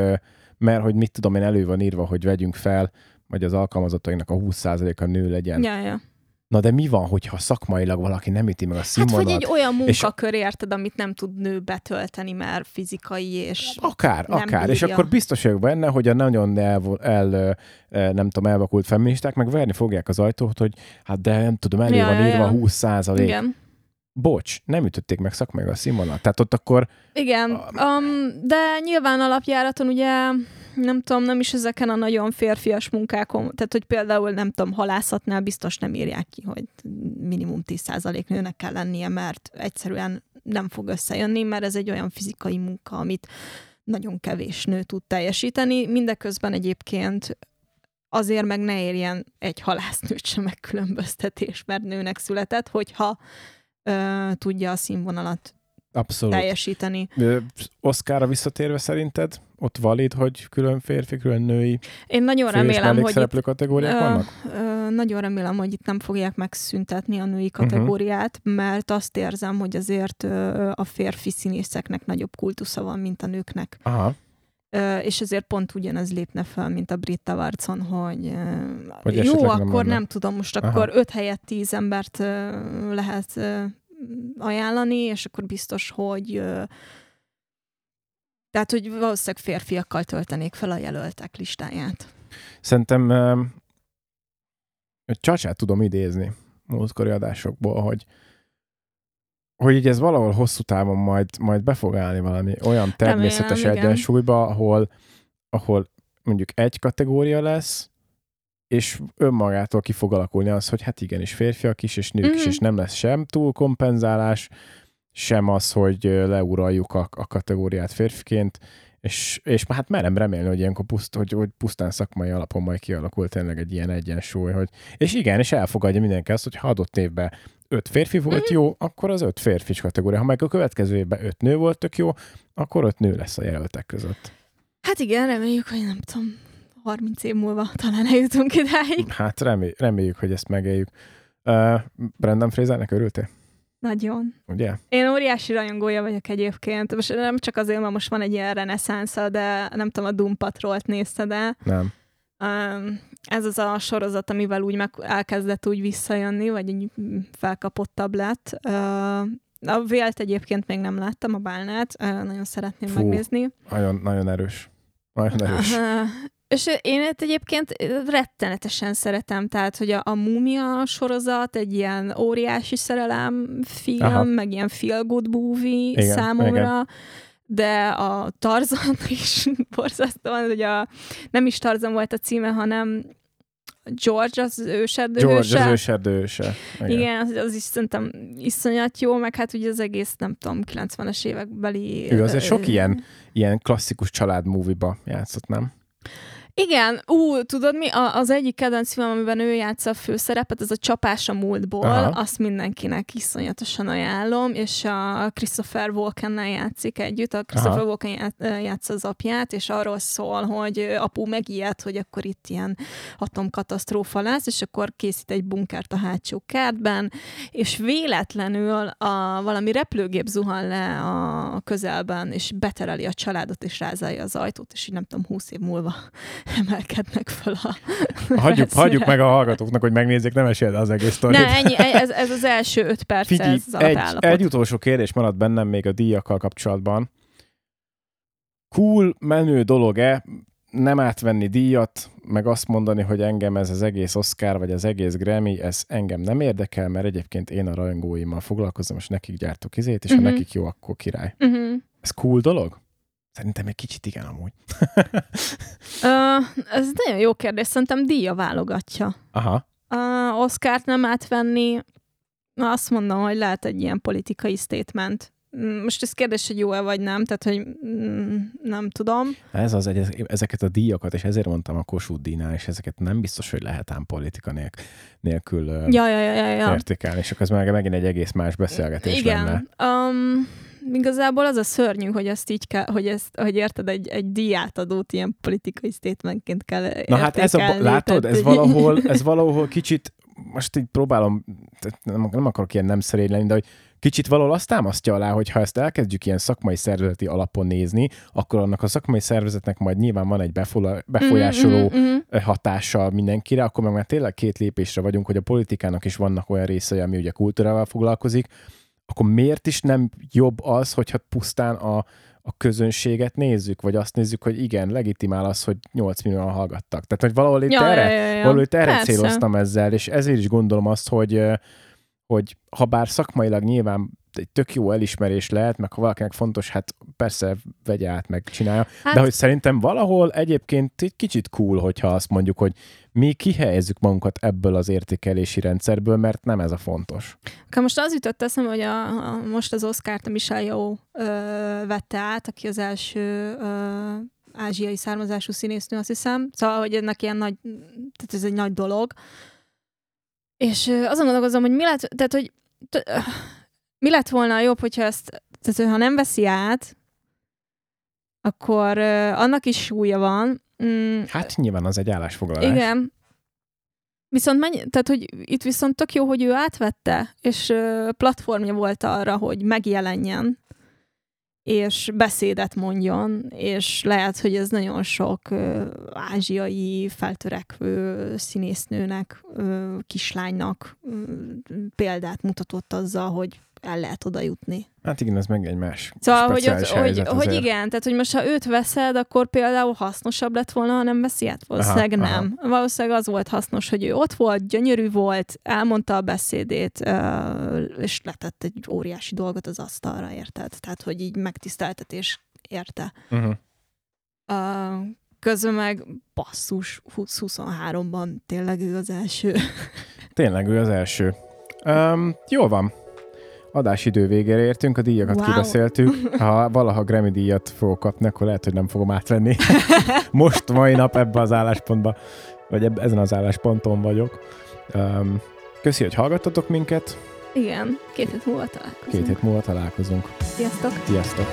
mert hogy mit tudom én, elő van írva, hogy vegyünk fel, vagy az alkalmazatainknak a 20%-a nő legyen. Ja, ja. Na de mi van, hogyha szakmailag valaki nem üti meg a színvonalat? Hát, vagy egy olyan munkakör, és... érted, amit nem tud nő betölteni, mert fizikai és Akár, akár. Bírja. És akkor biztos vagyok benne, hogy a nagyon el, el, nem tudom, elvakult feministák meg verni fogják az ajtót, hogy hát de nem tudom, elő ja, van írva ja. 20 százalék. Igen bocs, nem ütötték meg szakmai a színvonalat. Tehát ott akkor... Igen, um, de nyilván alapjáraton ugye nem tudom, nem is ezeken a nagyon férfias munkákon, tehát hogy például nem tudom, halászatnál biztos nem írják ki, hogy minimum 10% nőnek kell lennie, mert egyszerűen nem fog összejönni, mert ez egy olyan fizikai munka, amit nagyon kevés nő tud teljesíteni. Mindeközben egyébként azért meg ne érjen egy halásznőt sem megkülönböztetés, mert nőnek született, hogyha ö, tudja a színvonalat Abszolút. teljesíteni. Oszkára visszatérve szerinted ott valid, hogy külön férfi, külön női Én nagyon remélem, hogy itt, kategóriák ö, vannak? Ö, nagyon remélem, hogy itt nem fogják megszüntetni a női mhm. kategóriát, uh-huh. mert azt érzem, hogy azért ö, a férfi színészeknek nagyobb kultusza van, mint a nőknek. Aha és ezért pont ugyanez lépne fel, mint a Britta Varcon, hogy, hogy jó, akkor nem, nem tudom, most Aha. akkor öt helyett tíz embert lehet ajánlani, és akkor biztos, hogy tehát, hogy valószínűleg férfiakkal töltenék fel a jelöltek listáját. Szerintem Csacsát tudom idézni. múltkori adásokból, hogy hogy így ez valahol hosszú távon majd, majd be fog állni valami olyan természetes Remélem, igen. egyensúlyba, ahol, ahol mondjuk egy kategória lesz, és önmagától ki fog alakulni az, hogy hát igenis férfiak is, és nők is, Mhm. és nem lesz sem túlkompenzálás, sem az, hogy leuraljuk a, a kategóriát férfiként, és, és hát merem remélni, hogy ilyenkor puszt, hogy, hogy pusztán szakmai alapon majd kialakul tényleg egy ilyen egyensúly, hogy és igen, és elfogadja mindenki azt, hogy ha adott évben öt férfi volt jó, akkor az öt férfis kategória. Ha meg a következő évben öt nő volt tök jó, akkor öt nő lesz a jelöltek között. Hát igen, reméljük, hogy nem tudom, 30 év múlva talán eljutunk idáig. Hát remély, reméljük, hogy ezt megéljük. Uh, Brendan Frasernek örültél? Nagyon. Ugye? Én óriási rajongója vagyok egyébként. Most nem csak azért, mert most van egy ilyen reneszánsza, de nem tudom, a Doom Patrolt nézted el. Nem. Um, ez az a sorozat, amivel úgy meg elkezdett úgy visszajönni, vagy így felkapottabb lett. A vélt egyébként még nem láttam, a bálnát. Nagyon szeretném Fú. megnézni. Nagyon, nagyon erős. Nagyon erős. És én őt egyébként rettenetesen szeretem, tehát, hogy a, a Múmia sorozat egy ilyen óriási szerelem film, Aha. meg ilyen feel good movie igen, számomra, igen. De a Tarzan is borzasztóan, hogy a, nem is Tarzan volt a címe, hanem George az őserdő George hőse. az őserdő őse. Igen. Igen, az, az is szerintem iszonyat jó, meg hát ugye az egész, nem tudom, 90-es évekbeli... Ő azért sok ilyen, ilyen klasszikus család movie-ba játszott, nem? Igen, ú, tudod mi? A, az egyik kedvenc film, amiben ő játsza a főszerepet, ez a Csapás a múltból, Aha. Azt mindenkinek iszonyatosan ajánlom, és a Christopher Walkennel játszik együtt, a Christopher Aha. Walken já- játsza az apját, és arról szól, hogy apu megijed, hogy akkor itt ilyen atomkatasztrófa lesz, és akkor készít egy bunkert a hátsó kertben, és véletlenül a, valami repülőgép zuhan le a közelben, és betereli a családot, és rázálja az ajtót, és így nem tudom, húsz év múlva emelkednek föl a Hagyjuk, hagyjuk meg a hallgatóknak, hogy megnézzék, nem esél az egész sztorit. Ne, ennyi, ez, ez az első öt perc, Figyelj, ez az egy, egy utolsó kérdés maradt bennem még a díjakkal kapcsolatban. Cool, menő dolog-e nem átvenni díjat, meg azt mondani, hogy engem ez az egész Oscar, vagy az egész Grammy, ez engem nem érdekel, mert egyébként én a rajongóimmal foglalkozom, és nekik gyártok izét, és Mhm. ha nekik jó, akkor király. Uh-huh. Ez cool dolog? Szerintem egy kicsit igen amúgy. Uh, ez nagyon jó kérdés, szerintem díja válogatja. Aha. Uh, Oscárt nem átvenni, azt mondom, hogy lehet egy ilyen politikai statement. Mm, Most ez kérdés, hogy jó-e vagy nem, tehát, hogy mm, nem tudom. Ez az, egy, ezeket a díjakat, és ezért mondtam a Kossuth díjnál, és ezeket nem biztos, hogy lehet ám politika nélkül, nélkül ö, Ja, ja, ja, ja. ja. értékelni, és akkor ez meg megint egy egész más beszélgetés Igen. lenne. Um, igazából az a szörnyű, hogy ezt így kell, hogy, ezt, hogy érted, egy, egy díjátadót ilyen politikai statementként kell Na hát ez a, látod, tehát, ez valahol, ez valahol kicsit, most így próbálom, nem, nem akarok ilyen nem szerény lenni, de hogy kicsit valahol azt támasztja alá, hogy ha ezt elkezdjük ilyen szakmai szervezeti alapon nézni, akkor annak a szakmai szervezetnek majd nyilván van egy befola- befolyásoló Mhm, mhm, mhm. hatással mindenkire, akkor meg már tényleg két lépésre vagyunk, hogy a politikának is vannak olyan részei, ami ugye kultúrával foglalkozik, akkor miért is nem jobb az, hogyha pusztán a, a közönséget nézzük, vagy azt nézzük, hogy igen, legitimál az, hogy 8 millióan hallgattak. Tehát, hogy valahol itt Ja, erre, ja, ja, ja. valahol itt erre Persze. céloztam ezzel, és ezért is gondolom azt, hogy, hogy ha bár szakmailag nyilván egy tök jó elismerés lehet, meg ha valakinek fontos, hát persze vegye át, meg csinálja. Hát- De hogy szerintem valahol egyébként egy kicsit cool, hogyha azt mondjuk, hogy mi kihelyezzük magunkat ebből az értékelési rendszerből, mert nem ez a fontos. Akkor most az jutott eszembe, hogy a, a, most az Oscar-t a Michelle Yeoh vette át, aki az első ö, ázsiai származású színésznő, azt hiszem. Szóval, hogy ennek ilyen nagy, tehát ez egy nagy dolog. És azon gondolkozom, hogy mi lett, tehát, hogy mi lett volna jobb, hogyha ezt, tehát, ha nem veszi át, akkor ö, annak is súlya van. Mm, Hát nyilván az egy állásfoglalás. igen. Viszont mennyi, tehát, hogy itt viszont tök jó, hogy ő átvette, és ö, platformja volt arra, hogy megjelenjen, és beszédet mondjon, és lehet, hogy ez nagyon sok ö, ázsiai feltörekvő színésznőnek, ö, kislánynak ö, példát mutatott azzal, hogy el lehet oda jutni. Hát igen, ez meg egy más Szóval, hogy, ott, hogy, hogy igen, tehát hogy most ha őt veszed, akkor például hasznosabb lett volna, ha nem veszi át? Valószínűleg Aha, nem. Valószínűleg az volt hasznos, hogy ő ott volt, gyönyörű volt, elmondta a beszédét, és letett egy óriási dolgot az asztalra, érted? Tehát, hogy így megtiszteltetés érte. Uh-huh. Uh, közben meg basszus 2023-ban tényleg ő az első. Tényleg ő az első. Um, jól van. Adásidő végére értünk, a díjakat Wow. kibeszéltük. Ha valaha Grammy díjat fogok kapni, akkor lehet, hogy nem fogom átvenni. Most, mai nap ebbe az álláspontba, vagy eb- ezen az állásponton vagyok. Um, köszi, hogy hallgattatok minket. Igen, két hét múlva találkozunk. Két hét múlva találkozunk. Sziasztok! Sziasztok!